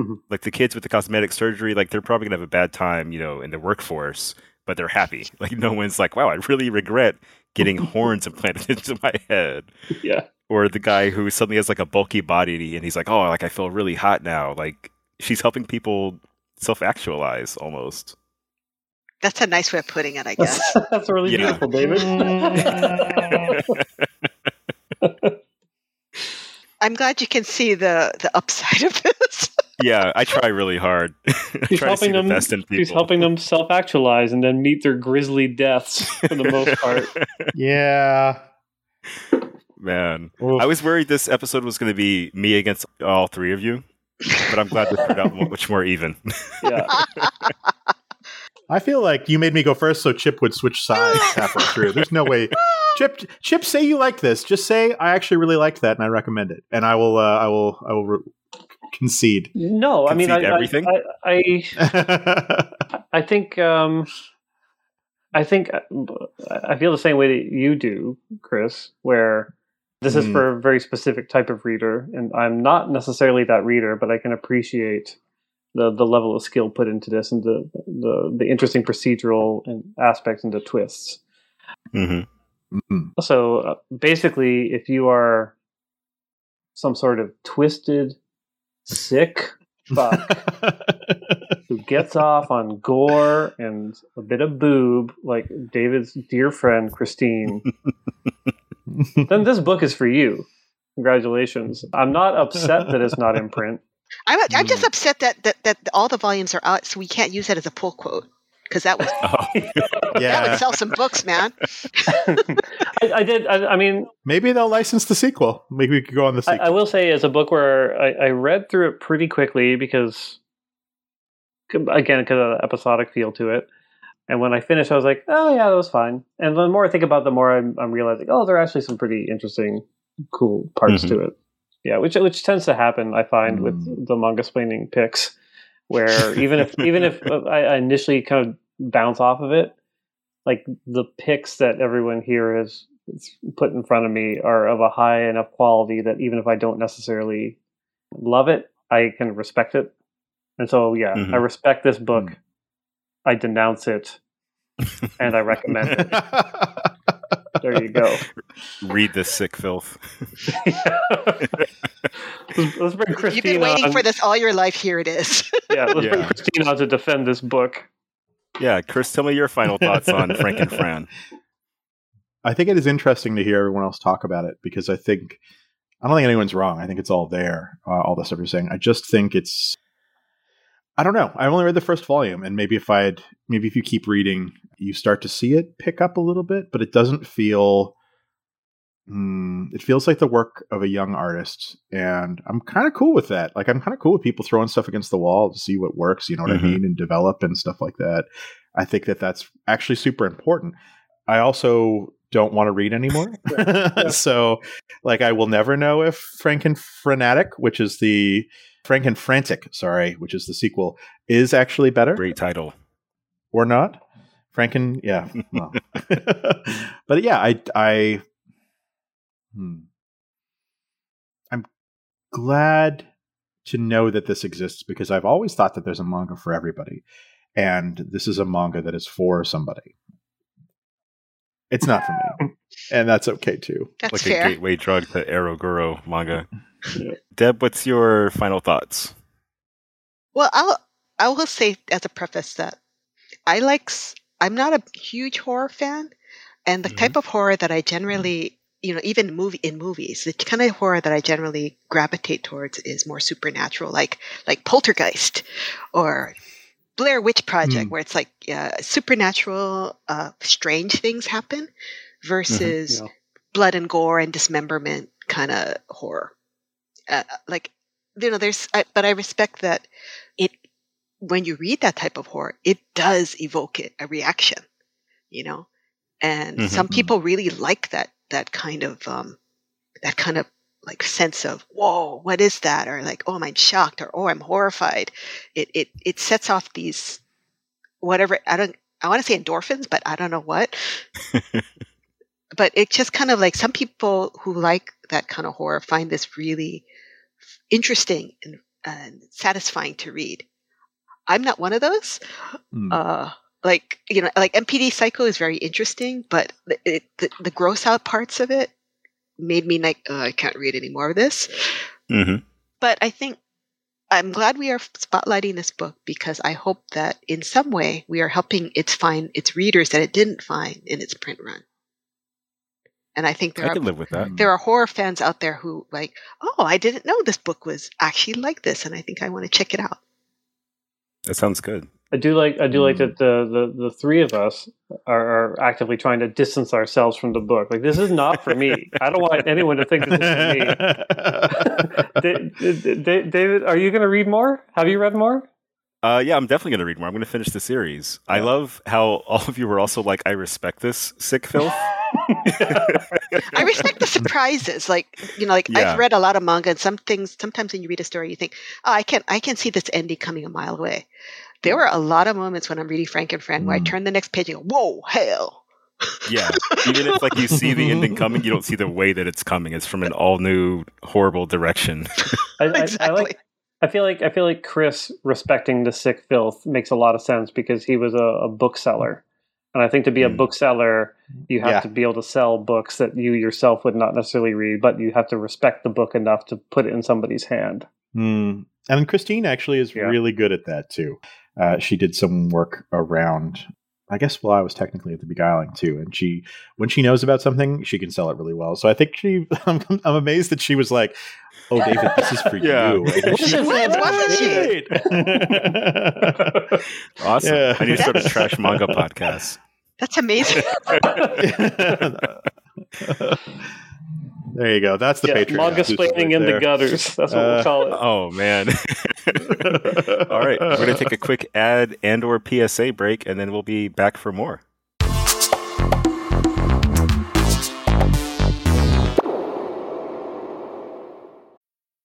Mhm. Like the kids with the cosmetic surgery, like they're probably gonna have a bad time, you know, in the workforce, but they're happy. Like no one's like, wow, I really regret getting horns implanted into my head yeah. or the guy who suddenly has like a bulky body and he's like, oh, like I feel really hot now. Like she's helping people self actualize almost. That's a nice way of putting it, I guess. That's, that's really Yeah. beautiful, David. I'm glad you can see the the upside of this. Yeah, I try really hard. I She's try to see helping the them. best in people. She's helping them self-actualize and then meet their grisly deaths for the most part. yeah Man, Oof. I was worried this episode was going to be me against all three of you, but I'm glad this turned out much more even. Yeah, I feel like you made me go first, so Chip would switch sides halfway through. There's no way. Chip, Chip, say you like this. Just say I actually really liked that, and I recommend it, and I will. Uh, I will. I will re- concede. no, I mean, I, Concede I, everything? I, I, I think, um, I think uh, I feel the same way that you do, Chris. Where this is Hmm. for a very specific type of reader, and I'm not necessarily that reader, but I can appreciate the the level of skill put into this and the the, the interesting procedural and aspects and the twists. hmm Mhm. So uh, basically, if you are some sort of twisted, sick fuck who gets off on gore and a bit of boob, like David's dear friend Christine, then this book is for you. Congratulations. I'm not upset that it's not in print. I'm I'm just Hmm. upset that, that that all the volumes are out, so we can't use that as a pull quote because that would Oh. that would sell some books, man. I, I did. I, I mean, maybe they'll license the sequel. Maybe we could go on the sequel. I will say, as a book where I, I read through it pretty quickly because, again, because of the episodic feel to it. And when I finished, I was like, oh yeah, that was fine. And the more I think about, it, the more I'm, I'm realizing, oh, there are actually some pretty interesting, cool parts Mm-hmm. to it. Yeah, which which tends to happen, I find, Mm. with the Mangasplaining picks, where even if even if I I initially kind of bounce off of it, like the picks that everyone here has put in front of me are of a high enough quality that even if I don't necessarily love it, I can respect it. And so, yeah, Mhm. I respect this book. Mm. I denounce it, and I recommend it. There you go. Read this sick filth. let's, let's bring Christine You've been waiting on. for this all your life. Here it is. Yeah, let's bring Yeah. Christine on to defend this book. Yeah, Chris, tell me your final thoughts on Frankenfran. I think it is interesting to hear everyone else talk about it because I think I don't think anyone's wrong. I think it's all there, uh, all the stuff you're saying. I just think it's I don't know. I've only read the first volume, and maybe if I'd maybe if you keep reading, you start to see it pick up a little bit, but it doesn't feel. Mm, it feels like the work of a young artist, and I'm kind of cool with that. Like I'm kind of cool with people throwing stuff against the wall to see what works. You know what Mhm. I mean, and develop and stuff like that. I think that that's actually super important. I also don't want to read anymore. so, like, I will never know if Frankenfrenatic, which is the Frankenfrantic, sorry, which is the sequel, is actually better Great title. or not. Franken, yeah. well. but yeah, I, I, hmm. I'm glad to know that this exists because I've always thought that there's a manga for everybody, and this is a manga that is for somebody. It's not for me, and that's okay too. That's like fair. a gateway drug to Eroguro manga. Yeah. Deb, what's your final thoughts? Well, I'll I will say as a preface that I like I'm not a huge horror fan, and the Mhm. type of horror that I generally you know even movie in movies the kind of horror that I generally gravitate towards is more supernatural, like like Poltergeist or Blair Witch Project, Hmm. where it's like uh, supernatural, uh, strange things happen, versus Yeah. blood and gore and dismemberment kind of horror. Uh, like you know, there's, I, but I respect that it when you read that type of horror, it does evoke it a reaction, you know, and Mhm. some people really like that that kind of um, that kind of like sense of whoa, what is that, or like oh, I'm shocked, or oh, I'm horrified. It it it sets off these whatever I don't I want to say endorphins, but I don't know what. but it just kind of like some people who like that kind of horror find this really interesting and, and satisfying to read. I'm not one of those. Hmm. Uh, like you know, like MPD Psycho is very interesting, but the, it, the the gross out parts of it made me like, oh, I can't read any more of this. hmm But I think I'm glad we are spotlighting this book because I hope that in some way we are helping it find its readers that it didn't find in its print run. And I think there I are can live with that. there are horror fans out there who like, oh, I didn't know this book was actually like this, and I think I want to check it out. That sounds good. I do like I do like Hmm. that the, the the three of us are, are actively trying to distance ourselves from the book. Like this is not for me. I don't want anyone to think this is for me. Da- Da- Da- David, are you going to read more? Have you read more? Uh, yeah, I'm definitely going to read more. I'm going to finish the series. I love how all of you were also like, I respect this sick filth. I respect the surprises. Like you know, like Yeah. I've read a lot of manga, and some things. Sometimes when you read a story, you think, "Oh, I can I can see this ending coming a mile away." There were a lot of moments when I'm reading Frankenfran where I Mm. turn the next page and go, "Whoa, hell!" Yeah. Even if like you see the ending coming, you don't see the way that it's coming. It's from an all new horrible direction. I, I, I exactly. like. I feel like I feel like Chris respecting the sick filth makes a lot of sense because he was a, a bookseller, and I think to be a Mm. bookseller, you have Yeah. to be able to sell books that you yourself would not necessarily read, but you have to respect the book enough to put it in somebody's hand. Hmm. And Christine actually is Yeah. really good at that too. Uh, she did some work around, I guess, while I was technically at the Beguiling too. And she, when she knows about something, she can sell it really well. So I think she, I'm, I'm amazed that she was like, "Oh, David, this is for Yeah. you." And She was, wasn't she? Great. Awesome. Yeah. I need to start a trash manga podcast. That's amazing. There you go. That's the yeah, Patreon. Mangasplaining right in there. the gutters. That's what Uh, we'll call it. Oh man. All right, we're gonna take a quick ad and or PSA break, and then we'll be back for more.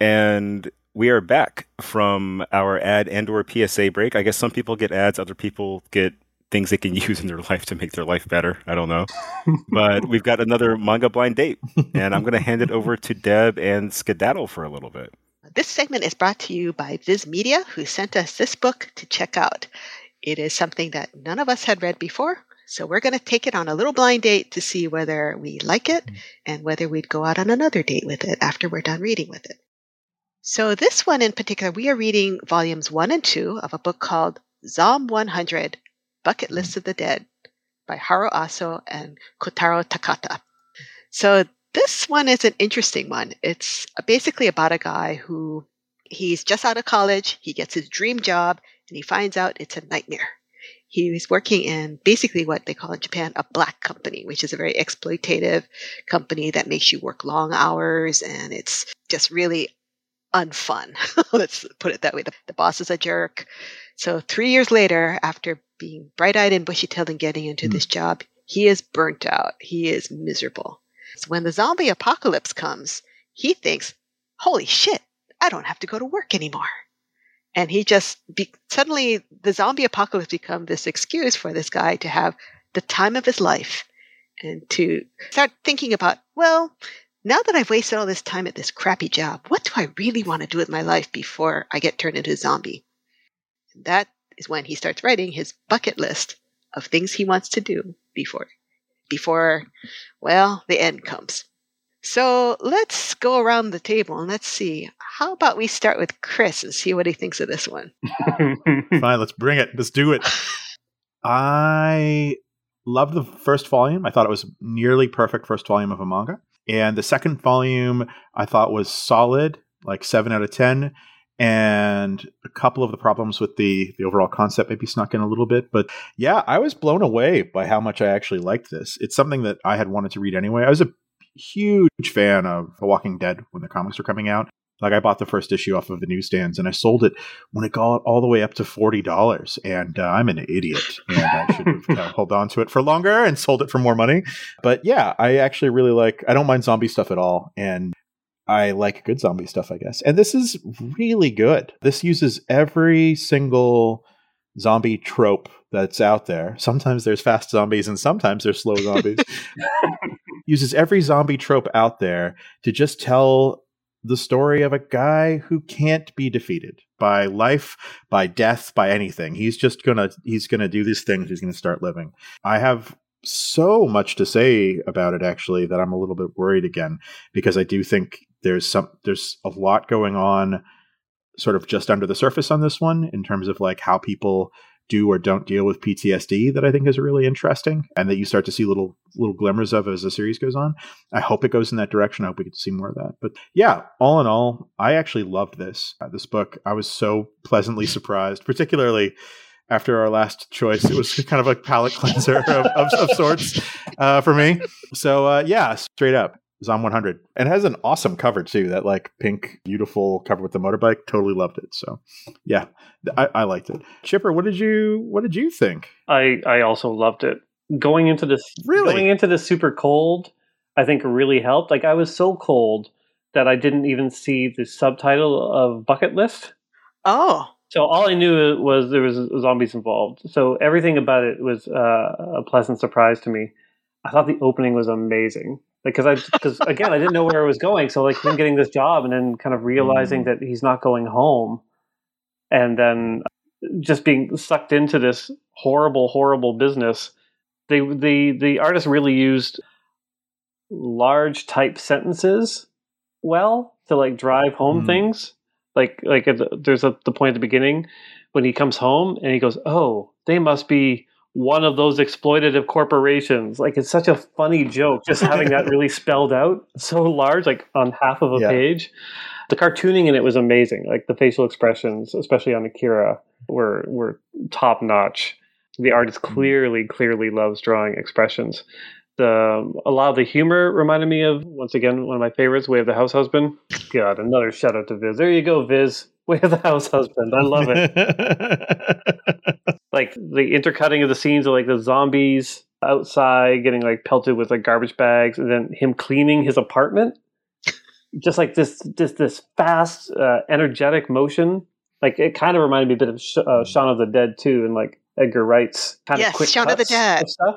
And we are back from our ad and or PSA break. I guess some people get ads, other people get things they can use in their life to make their life better. I don't know. but we've got another manga blind date, and I'm going to hand it over to Deb and Skedaddle for a little bit. This segment is brought to you by Viz Media, who sent us this book to check out. It is something that none of us had read before, so we're going to take it on a little blind date to see whether we like it mm. and whether we'd go out on another date with it after we're done reading with it. So, this one in particular, we are reading volumes one and two of a book called Zom 100 Bucket List of the Dead by Haro Aso and Kotaro Takata. So, this one is an interesting one. It's basically about a guy who he's just out of college, he gets his dream job, and he finds out it's a nightmare. He working in basically what they call in Japan a black company, which is a very exploitative company that makes you work long hours and it's just really unfun. Let's put it that way. The, the boss is a jerk. So three years later, after being bright eyed and bushy tailed and getting into Mm. this job, he is burnt out. He is miserable. So when the zombie apocalypse comes, he thinks, holy shit, I don't have to go to work anymore. And he just be, suddenly the zombie apocalypse become this excuse for this guy to have the time of his life and to start thinking about, well, now that I've wasted all this time at this crappy job, what do I really want to do with my life before I get turned into a zombie? And that is when he starts writing his bucket list of things he wants to do before before well, the end comes. So let's go around the table and let's see. How about we start with Chris and see what he thinks of this one? Fine, let's bring it. Let's do it. I loved the first volume. I thought it was nearly perfect first volume of a manga. And the second volume I thought was solid, like seven out of ten. And a couple of the problems with the the overall concept maybe snuck in a little bit. But yeah, I was blown away by how much I actually liked this. It's something that I had wanted to read anyway. I was a huge fan of The Walking Dead when the comics were coming out. Like I bought the first issue off of the newsstands and I sold it when it got all the way up to forty dollars. And uh, I'm an idiot, and I should have uh, held on to it for longer and sold it for more money. But yeah, I actually really like. I don't mind zombie stuff at all, and I like good zombie stuff, I guess. And this is really good. This uses every single zombie trope that's out there. Sometimes there's fast zombies, and sometimes there's slow zombies. uses every zombie trope out there to just tell the story of a guy who can't be defeated by life, by death, by anything. He's just gonna he's gonna do these things. He's gonna start living. I have so much to say about it actually that I'm a little bit worried again because I do think there's some there's a lot going on sort of just under the surface on this one in terms of like how people do or don't deal with PTSD that I think is really interesting and that you start to see little little glimmers of as the series goes on. I hope it goes in that direction. I hope we get to see more of that. But yeah, all in all, I actually loved this uh, this book. I was so pleasantly surprised, particularly after our last choice. It was kind of a palate cleanser of, of, of sorts uh, for me. So uh, yeah, straight up. Zom 100 and it has an awesome cover too that like pink beautiful cover with the motorbike totally loved it so yeah I, I liked it chipper what did you what did you think I I also loved it. Going into this Really? going into this super cold, I think really helped. Like I was so cold that I didn't even see the subtitle of Bucket List. Oh, So all I knew was there was zombies involved. So everything about it was uh, a pleasant surprise to me. I thought the opening was amazing because I because again I didn't know where I was going. So like him getting this job and then kind of realizing that he's not going home, and then just being sucked into this horrible horrible business. They the the artist really used large type sentences well to like drive home Mm. things. Like like the, there's a, the point at the beginning when he comes home and he goes, "Oh, they must be one of those exploitative corporations." Like it's such a funny joke just having that really spelled out so large, like on half of a Yeah. page. The cartooning in it was amazing. Like the facial expressions, especially on Akira, were were top notch. The artist hmm. clearly, clearly loves drawing expressions. The a lot of the humor reminded me of once again one of my favorites, Way of the House Husband. God, another shout out to Viz. There you go, Viz. Way of the House Husband. I love it. like the intercutting of the scenes of like the zombies outside getting like pelted with like garbage bags, and then him cleaning his apartment. Just like this, this, this fast, uh, energetic motion. Like it kind of reminded me a bit of Sh- uh, Shaun of the Dead too, and like Edgar Wright's kind Yes, of quick Shaun of the cuts Dead. stuff.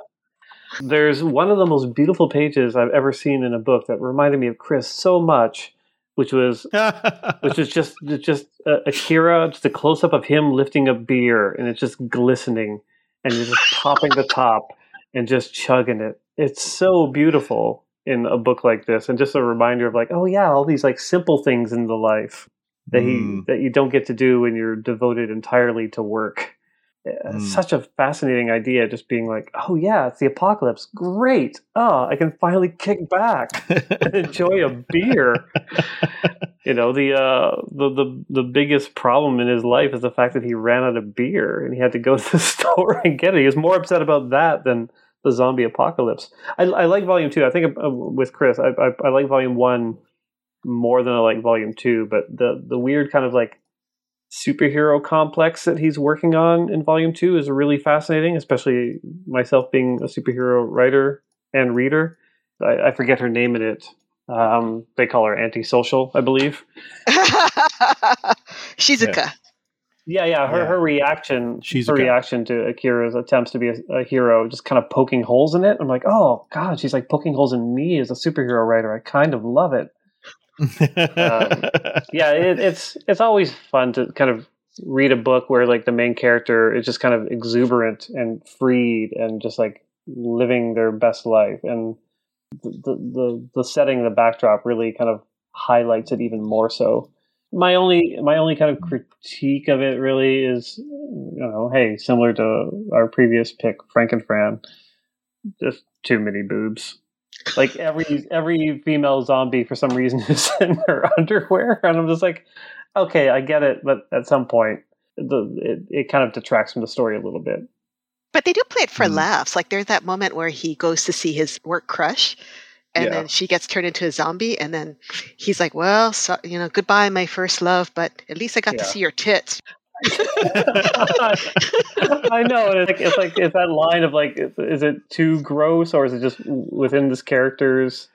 There's one of the most beautiful pages I've ever seen in a book that reminded me of Chris so much, which was which is just just uh, Akira, just a close up of him lifting a beer, and it's just glistening, and you're just popping the top and just chugging it. It's so beautiful in a book like this, and just a reminder of like, oh yeah, all these like simple things in the life that he Mm. that you don't get to do when you're devoted entirely to work. Mm. Such a fascinating idea, just being like, oh yeah, it's the apocalypse. Great. Oh, I can finally kick back and enjoy a beer you know the uh the, the the biggest problem in his life is the fact that he ran out of beer and he had to go to the store and get it he was more upset about that than the zombie apocalypse i, I like volume two i think uh, with chris I, I i like volume one more than i like volume two but the the weird kind of like superhero complex that he's working on in volume two is really fascinating especially myself being a superhero writer and reader i, I forget her name in it um, they call her antisocial, I believe. Shizuka. Yeah, yeah. Her Yeah. her reaction, She's her a reaction to Akira's attempts to be a, a hero, just kind of poking holes in it. I'm like, oh god, she's like poking holes in me as a superhero writer. I kind of love it. Um, yeah, it, it's it's always fun to kind of read a book where like the main character is just kind of exuberant and freed and just like living their best life. And the the the, the setting the backdrop really kind of highlights it even more so. My only my only kind of critique of it really is you know hey similar to our previous pick Frankenfran just too many boobs like every every female zombie for some reason is in her underwear and i'm just like okay i get it but at some point the it, it kind of detracts from the story a little bit But they do play it for Hmm. laughs. Like there's that moment where he goes to see his work crush, and Yeah. then she gets turned into a zombie, and then he's like, "Well, so, you know, goodbye, my first love, but at least I got to see your tits." I know. It's like, it's like it's that line of like, is, is it too gross or is it just within this character's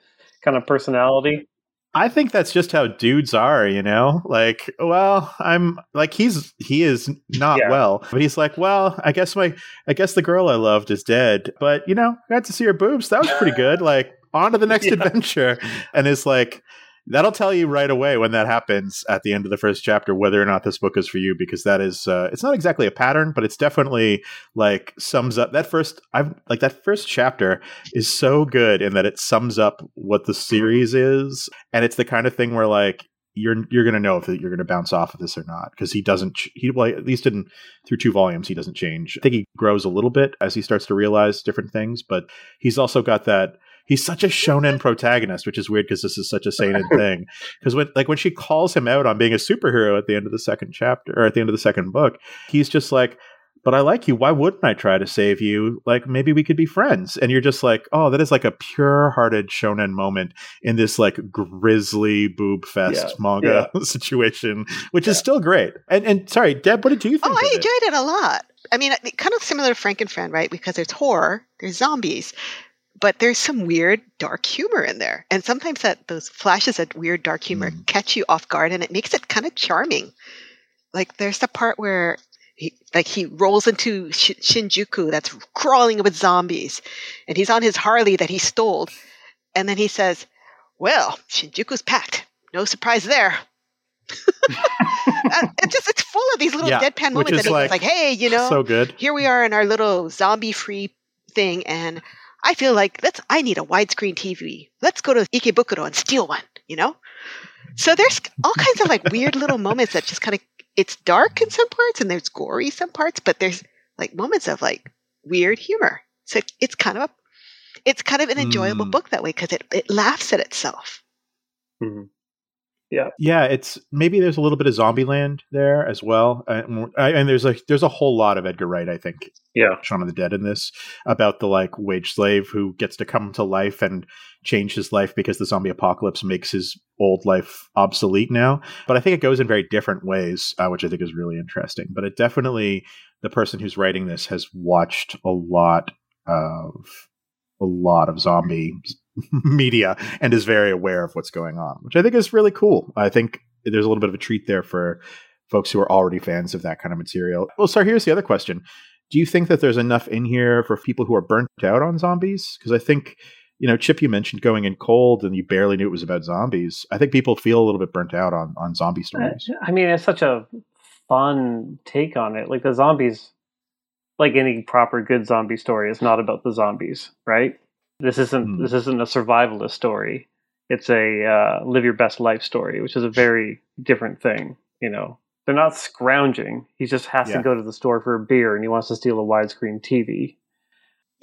kind of personality? I think that's just how dudes are, you know? Like, well, I'm like he's he is not Yeah. well, but he's like, well, I guess my I guess the girl I loved is dead, but you know, I got to see her boobs. That was pretty good. Like, on to the next Yeah. adventure. And it's like that'll tell you right away when that happens at the end of the first chapter whether or not this book is for you because that is uh, it's not exactly a pattern, but it's definitely like sums up that first I've like that first chapter is so good in that it sums up what the series is and it's the kind of thing where like you're you're gonna know if you're gonna bounce off of this or not because he doesn't he well at least in through two volumes he doesn't change. I think he grows a little bit as he starts to realize different things, but he's also got that. He's such a shonen protagonist, which is weird because this is such a seinen thing. Because when like when she calls him out on being a superhero at the end of the second chapter or at the end of the second book, he's just like, but I like you. Why wouldn't I try to save you? Like maybe we could be friends. And you're just like, oh, that is like a pure-hearted shonen moment in this like grisly boob fest Yeah, manga situation, which is still great. And and sorry, Deb, what did you oh, think? Oh, of I it? enjoyed it a lot. I mean, kind of similar to Frankenfran, right? Because there's horror, there's zombies, but there's some weird dark humor in there, and sometimes that those flashes of weird dark humor Mm. catch you off guard, and it makes it kind of charming. Like there's the part where he like he rolls into Sh- Shinjuku that's crawling with zombies, and he's on his Harley that he stole, and then he says, "Well, Shinjuku's packed. No surprise there." It just it's full of these little Yeah, deadpan moments that like it's like, hey, you know, So good. here we are in our little zombie free thing and I feel like let's I need a widescreen TV. Let's go to Ikebukuro and steal one, you know? So there's all kinds of like weird little moments that just kind of it's dark in some parts and there's gory some parts, but there's like moments of like weird humor. So it's kind of a it's kind of an enjoyable Mm. book that way because it, it laughs at itself. Mhm. Yeah, yeah it's maybe there's a little bit of Zombieland there as well, and, and there's a there's a whole lot of Edgar Wright, I think, Yeah. Shaun of the Dead in this about the like wage slave who gets to come to life and change his life because the zombie apocalypse makes his old life obsolete now. But I think it goes in very different ways, uh, which I think is really interesting. But it definitely the person who's writing this has watched a lot of a lot of zombie media and is very aware of what's going on, which I think is really cool. I think there's a little bit of a treat there for folks who are already fans of that kind of material. Well, so here's the other question. Do you think that there's enough in here for people who are burnt out on zombies? Because I think, you know, Chip, you mentioned going in cold and you barely knew it was about zombies. I think people feel a little bit burnt out on, on zombie uh, stories. I mean, it's such a fun take on it. Like the zombies, like any proper good zombie story, is not about the zombies, right? This isn't Hmm. this isn't a survivalist story. It's a uh, live your best life story, which is a very different thing. You know, they're not scrounging. He just has Yeah. to go to the store for a beer, and he wants to steal a widescreen TV.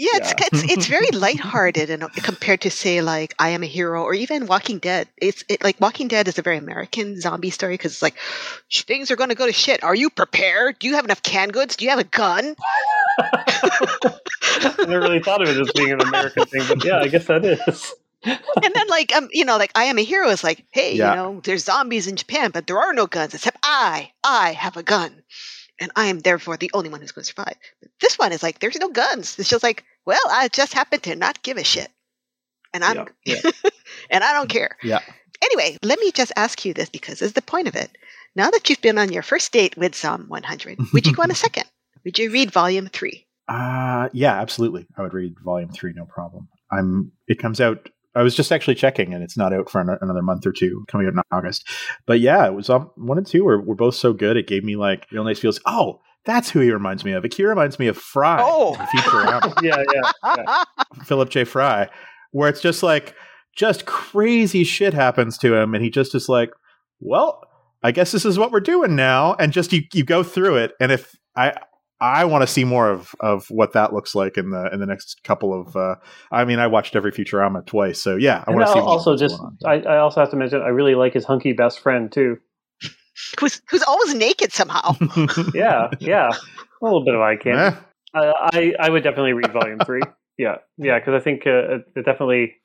Yeah, it's Yeah. it's it's very lighthearted and compared to say like I Am a Hero or even Walking Dead. It's it, like Walking Dead is a very American zombie story because it's like things are going to go to shit. Are you prepared? Do you have enough canned goods? Do you have a gun? I never really thought of it as being an American thing, but yeah, I guess that is. and then like um you know like I Am a Hero is like hey Yeah. you know there's zombies in Japan but there are no guns except I I have a gun and I am therefore the only one who's going to survive. This one is like there's no guns. It's just like well I just happen to not give a shit and I'm Yeah, and I don't care. Yeah. Anyway, let me just ask you this because this is the point of it. Now that you've been on your first date with Zom 100, would you go on a second? Would you read volume three? Uh yeah, absolutely. I would read volume three, no problem. I'm. It comes out. I was just actually checking, and it's not out for an, another month or two, coming out in August. But yeah, it was um, one and two were, were both so good. It gave me like real nice feels. Oh, that's who he reminds me of. He reminds me of Fry. Oh. from Futurama. yeah, yeah. Philip J. Fry, where it's just like just crazy shit happens to him, and he just is like, well, I guess this is what we're doing now, and just you you go through it, and if I. I want to see more of, of what that looks like in the in the next couple of. Uh, I mean, I watched every Futurama twice, so yeah, I And want to see. I'll more of also just. I, I also have to mention, I really like his hunky best friend too. Who's who's always naked somehow? Yeah, yeah, a little bit of eye candy. Eh, I, I I would definitely read volume three. Yeah, yeah, because I think uh, it, it definitely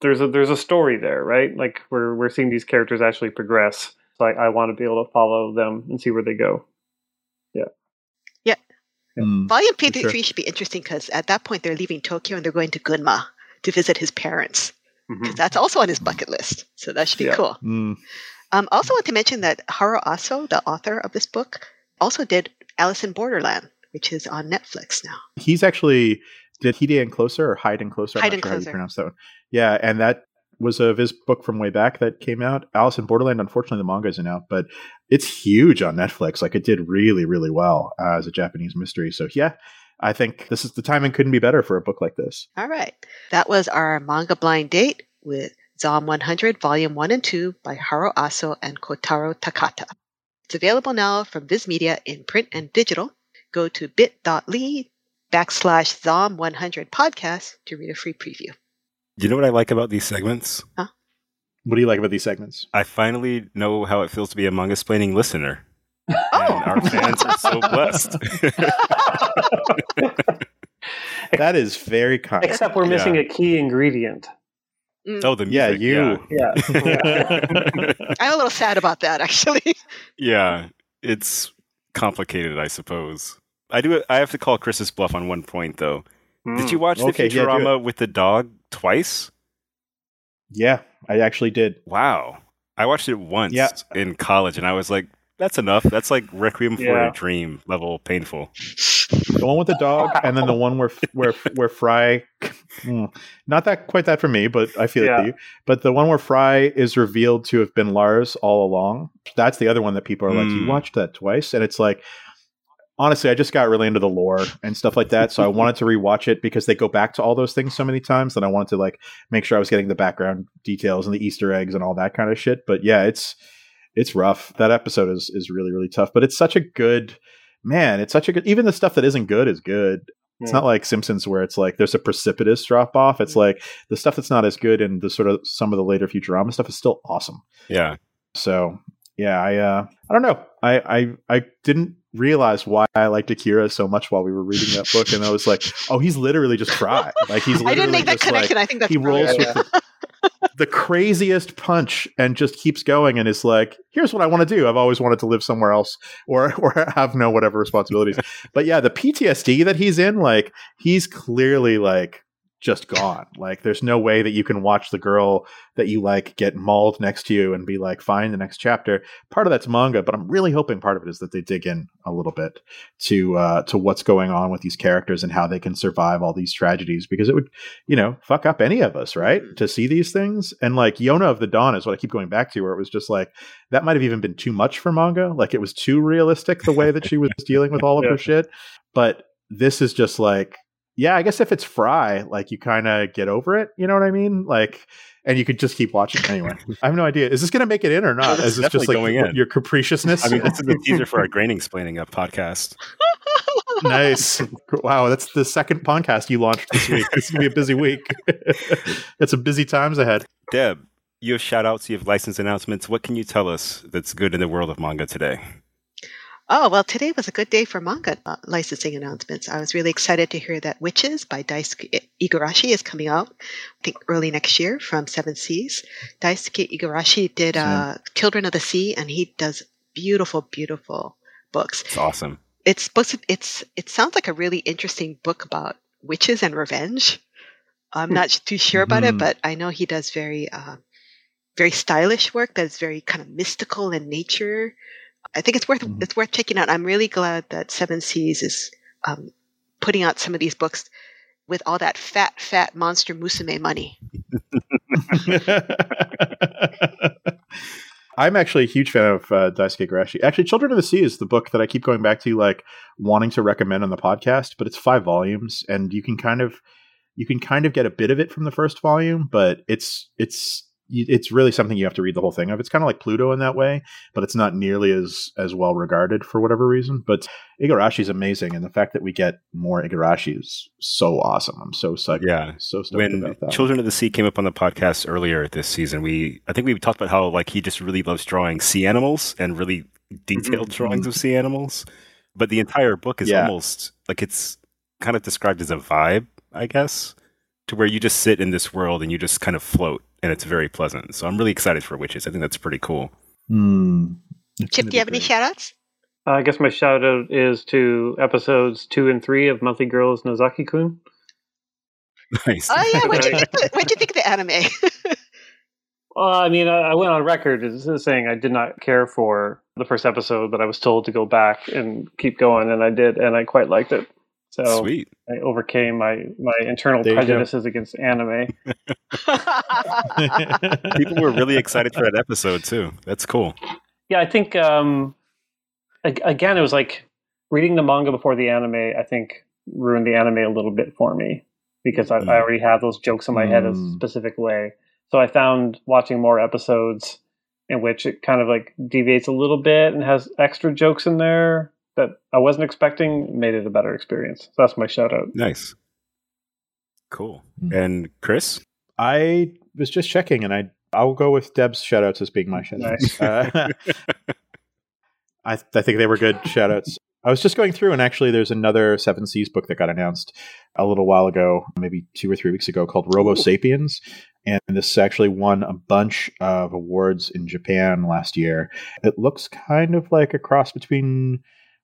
there's a there's a story there, right? Like we're we're seeing these characters actually progress. So I, I want to be able to follow them and see where they go. Yeah, mm, volume three, For sure. three should be interesting because at that point they're leaving Tokyo and they're going to Gunma to visit his parents. Mhm. 'Cause That's also on his bucket list, so that should be Yeah. cool. mm. Um, also want to mention that Haro Aso, the author of this book, also did Alice in Borderland, which is on Netflix now. He's actually did Hyde and Closer or Hyde and Closer? I'm Hide not and sure how you Closer. pronounce that one. Yeah, and that was of his book from way back that came out. Alice in Borderland. Unfortunately, the manga isn't out, but it's huge on Netflix. Like it did really, really well uh, as a Japanese mystery. So yeah, I think this is the timing couldn't be better for a book like this. All right. That was our manga blind date with Zom 100, Volume 1 and 2 by Haro Aso and Kotaro Takata. It's available now from Viz Media in print and digital. Go to bit.ly backslash Zom 100 podcast to read a free preview. You know what I like about these segments? Huh? What do you like about these segments? I finally know how it feels to be a Mangasplaining listener. And Oh! our fans are so blessed. That is very kind. Except we're missing a key ingredient. Oh, the music. Yeah, you. Yeah, Yeah. I'm a little sad about that, actually. yeah, it's complicated, I suppose. I do. I have to call Chris's bluff on one point, though. Did you watch Hmm. Okay, the yeah, Futurama with the dog twice? Yeah, I actually did. Wow. I watched it once Yeah. in college, and I was like, "That's enough. That's like Requiem for Yeah. a Dream level painful." The one with the dog, and then the one where where where Fry, Hmm, not that quite that for me, but I feel it for you. But the one where Fry is revealed to have been Lars all along. That's the other one that people are like, you Mm. watched that twice, and it's like honestly, I just got really into the lore and stuff like that. So I wanted to rewatch it because they go back to all those things so many times that I wanted to like make sure I was getting the background details and the Easter eggs and all that kind of shit. But yeah, it's it's rough. That episode is is really really tough. But it's such a good man. It's such a good. Even the stuff that isn't good is good. It's not like Simpsons where it's like there's a precipitous drop off. It's like the stuff that's not as good and the sort of some of the later Futurama stuff is still awesome. Yeah. So yeah, I uh I don't know. I I I didn't realize why I liked Akira so much while we were reading that book, and I was like, oh, he's literally just Fry. Like he's literally I didn't make that connection. like I think that's he rolls brilliant. with the, the craziest punch and just keeps going and is like, here's what I want to do. I've always wanted to live somewhere else or or have no whatever responsibilities. but yeah, the PTSD that he's in, like he's clearly like just gone. Like there's no way that you can watch the girl that you like get mauled next to you and be like, fine, the next chapter. Part of that's manga, but I'm really hoping part of it is that they dig in a little bit to uh to what's going on with these characters and how they can survive all these tragedies because it would, you know, fuck up any of us, right? To see these things. And like Yona of the Dawn is what I keep going back to, where it was just like that might have even been too much for manga. Like it was too realistic the way that she was dealing with all of Yeah. her shit. But this is just like yeah, I guess if it's Fry, like you kind of get over it. You know what I mean? Like, and you could just keep watching anyway. I have no idea. Is this going to make it in or not? Is this just like going in. your capriciousness? I mean, this is the teaser for our grain explaining up podcast. nice. Wow, that's the second podcast you launched this week. This gonna be a busy week. it's a busy times ahead. Deb, you have shout outs, you have license announcements. What can you tell us that's good in the world of manga today? Oh, well, today was a good day for manga uh, licensing announcements. I was really excited to hear that Witches by Daisuke Igarashi is coming out, I think early next year from Seven Seas. Daisuke Igarashi did uh, Children of the Sea, and he does beautiful, beautiful books. It's awesome. It's supposed to, it's it sounds like a really interesting book about witches and revenge. I'm not too sure about it, Mhm. but I know he does very uh, very stylish work that's very kind of mystical in nature. I think it's worth Mhm. it's worth checking out. I'm really glad that Seven Seas is um, putting out some of these books with all that fat, fat monster musume money. I'm actually a huge fan of uh, Daisuke Igarashi. Actually, Children of the Sea is the book that I keep going back to, like wanting to recommend on the podcast. But it's five volumes, and you can kind of you can kind of get a bit of it from the first volume, but it's it's it's really something you have to read the whole thing of. It's kind of like Pluto in that way, but it's not nearly as as well regarded for whatever reason. But Igarashi is amazing, and the fact that we get more Igarashi is so awesome. I'm so psyched. Yeah. so stoked When about that. Children of the Sea came up on the podcast earlier this season, we I think we talked about how like he just really loves drawing sea animals and really detailed drawings of sea animals. But the entire book is Yeah. almost like it's kind of described as a vibe, I guess, to where you just sit in this world and you just kind of float, and it's very pleasant. So I'm really excited for Witches. I think that's pretty cool. Hmm. It's Chip, do you have be any great. shout outs? Uh, I guess my shout out is to episodes two and three of Monthly Girls Nozaki Kun. Nice. Oh yeah, what do you think? the- What do you think of the anime? Well, I mean, I, I went on record as saying I did not care for the first episode, but I was told to go back and keep going, and I did, and I quite liked it. So Sweet. I overcame my, my internal There prejudices against anime. People were really excited for that episode too. That's cool. Yeah, I think um, again, it was like reading the manga before the anime. I think ruined the anime a little bit for me because I, Mm. I already have those jokes in my head a Mm. specific way. So I found watching more episodes in which it kind of like deviates a little bit and has extra jokes in there that I wasn't expecting, made it a better experience. So that's my shout out. Nice. Cool. Mm. And Chris? I was just checking, and I I'll go with Deb's shout outs as being my shoutouts. Nice. Uh, I I think they were good shout outs. I was just going through, and actually, there's another Seven Seas book that got announced a little while ago, maybe two or three weeks ago, called Robo Sapiens. And this actually won a bunch of awards in Japan last year. It looks kind of like a cross between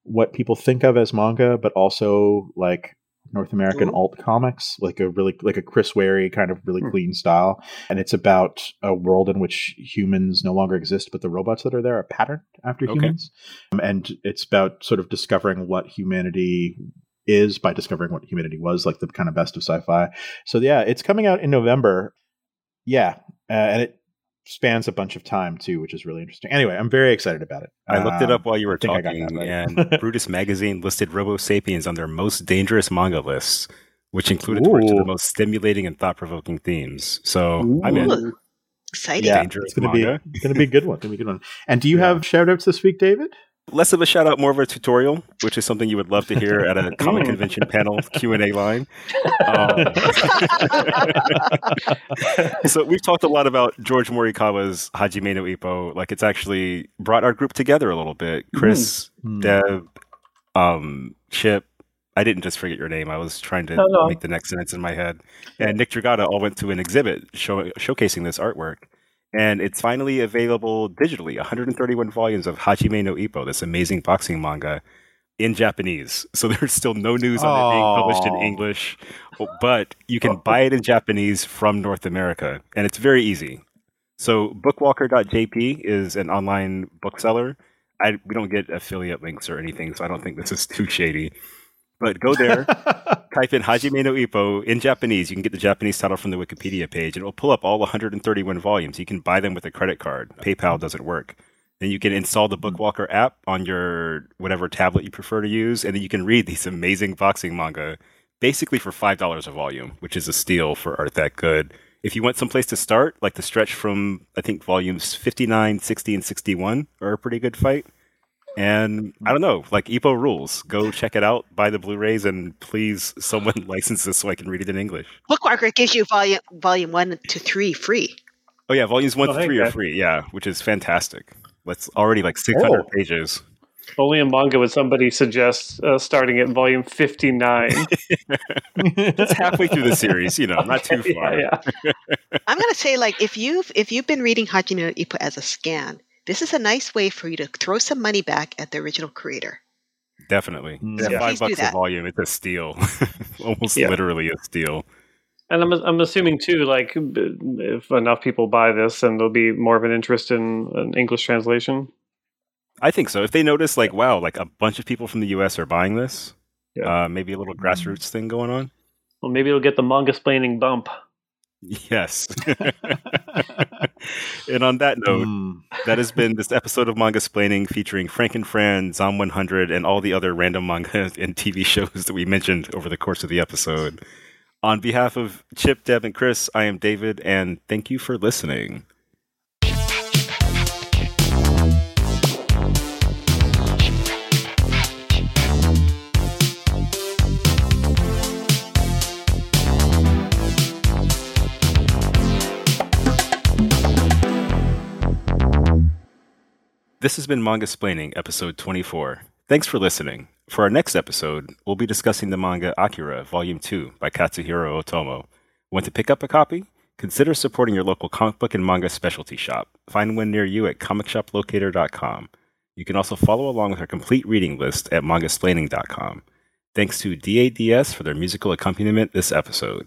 what people think of as manga, but also like North American Ooh. alt comics, like a really like a Chris Ware kind of really Hmm. clean style. And it's about a world in which humans no longer exist, but the robots that are there are patterned after Okay. humans. Um, and it's about sort of discovering what humanity is by discovering what humanity was, like the kind of best of sci-fi. So yeah, it's coming out in November. Yeah, uh, and it spans a bunch of time too, which is really interesting. Anyway, I'm very excited about it. I looked it Um, up while you were I think I got talking, that right. and Brutus Magazine listed Robo Sapiens on their most dangerous manga lists, which included works with the most stimulating and thought provoking themes. So I'm in. Exciting. yeah, dangerous it's gonna be manga. it's gonna be a good one. Gonna be a good one. And do you Yeah. have shout outs this week, David? Less of a shout out, more of a tutorial, which is something you would love to hear at a comic Mm. convention panel Q and A line. Um, so we've talked a lot about George Morikawa's Hajime no Ippo. Like it's actually brought our group together a little bit. Chris, Hmm. Deb, um, Chip. I didn't just forget your name. I was trying to Oh, no. make the next sentence in my head. And Nick Dragata all went to an exhibit show, showcasing this artwork. And it's finally available digitally 131 volumes of Hajime no Ippo, this amazing boxing manga, in Japanese. So there's still no news on it being published in English, but you can buy it in Japanese from North America. And it's very easy. So bookwalker.jp is an online bookseller. I, we don't get affiliate links or anything, so I don't think this is too shady. But go there, type in Hajime no Ippo in Japanese. You can get the Japanese title from the Wikipedia page, and it will pull up all 131 volumes. You can buy them with a credit card. PayPal doesn't work. Then you can install the Bookwalker app on your whatever tablet you prefer to use, and then you can read these amazing boxing manga basically for five dollars a volume, which is a steal for art that good. If you want someplace to start, like the stretch from I think volumes 59, 60, and 61 are a pretty good fight. And I don't know, like Ippo rules. Go check it out, buy the Blu-rays, and please someone license this so I can read it in English. Bookwalker gives you volume volume one to three free. Oh yeah, volumes one Oh, to hey, three are free. Yeah, which is fantastic. That's already like 600 Oh. pages. Only in manga would somebody suggest uh, starting at volume 59. It's halfway through the series, you know, not too far. yeah, yeah. I'm gonna say like if you've if you've been reading Hajime no Ippo as a scan, this is a nice way for you to throw some money back at the original creator. Definitely. Mm. At Yeah. five bucks a volume, it's a steal. Almost Yeah. literally a steal. And I'm, I'm assuming too, like if enough people buy this, then there'll be more of an interest in an English translation. I think so. If they notice, like, wow, like a bunch of people from the U.S. are buying this, Yeah. uh, maybe a little grassroots thing going on. Well, maybe it'll get the Mangasplaining bump. Yes. and on that note, Mm. that has been this episode of Mangasplaining featuring Frankenfran, Zom 100, and all the other random manga and TV shows that we mentioned over the course of the episode. On behalf of Chip, Deb, and Chris, I am David, and thank you for listening. This has been Mangasplaining, episode 24. Thanks for listening. For our next episode, we'll be discussing the manga Akira, Volume 2 by Katsuhiro Otomo. Want to pick up a copy? Consider supporting your local comic book and manga specialty shop. Find one near you at comicshoplocator.com. You can also follow along with our complete reading list at mangasplaining.com. Thanks to DADS for their musical accompaniment this episode.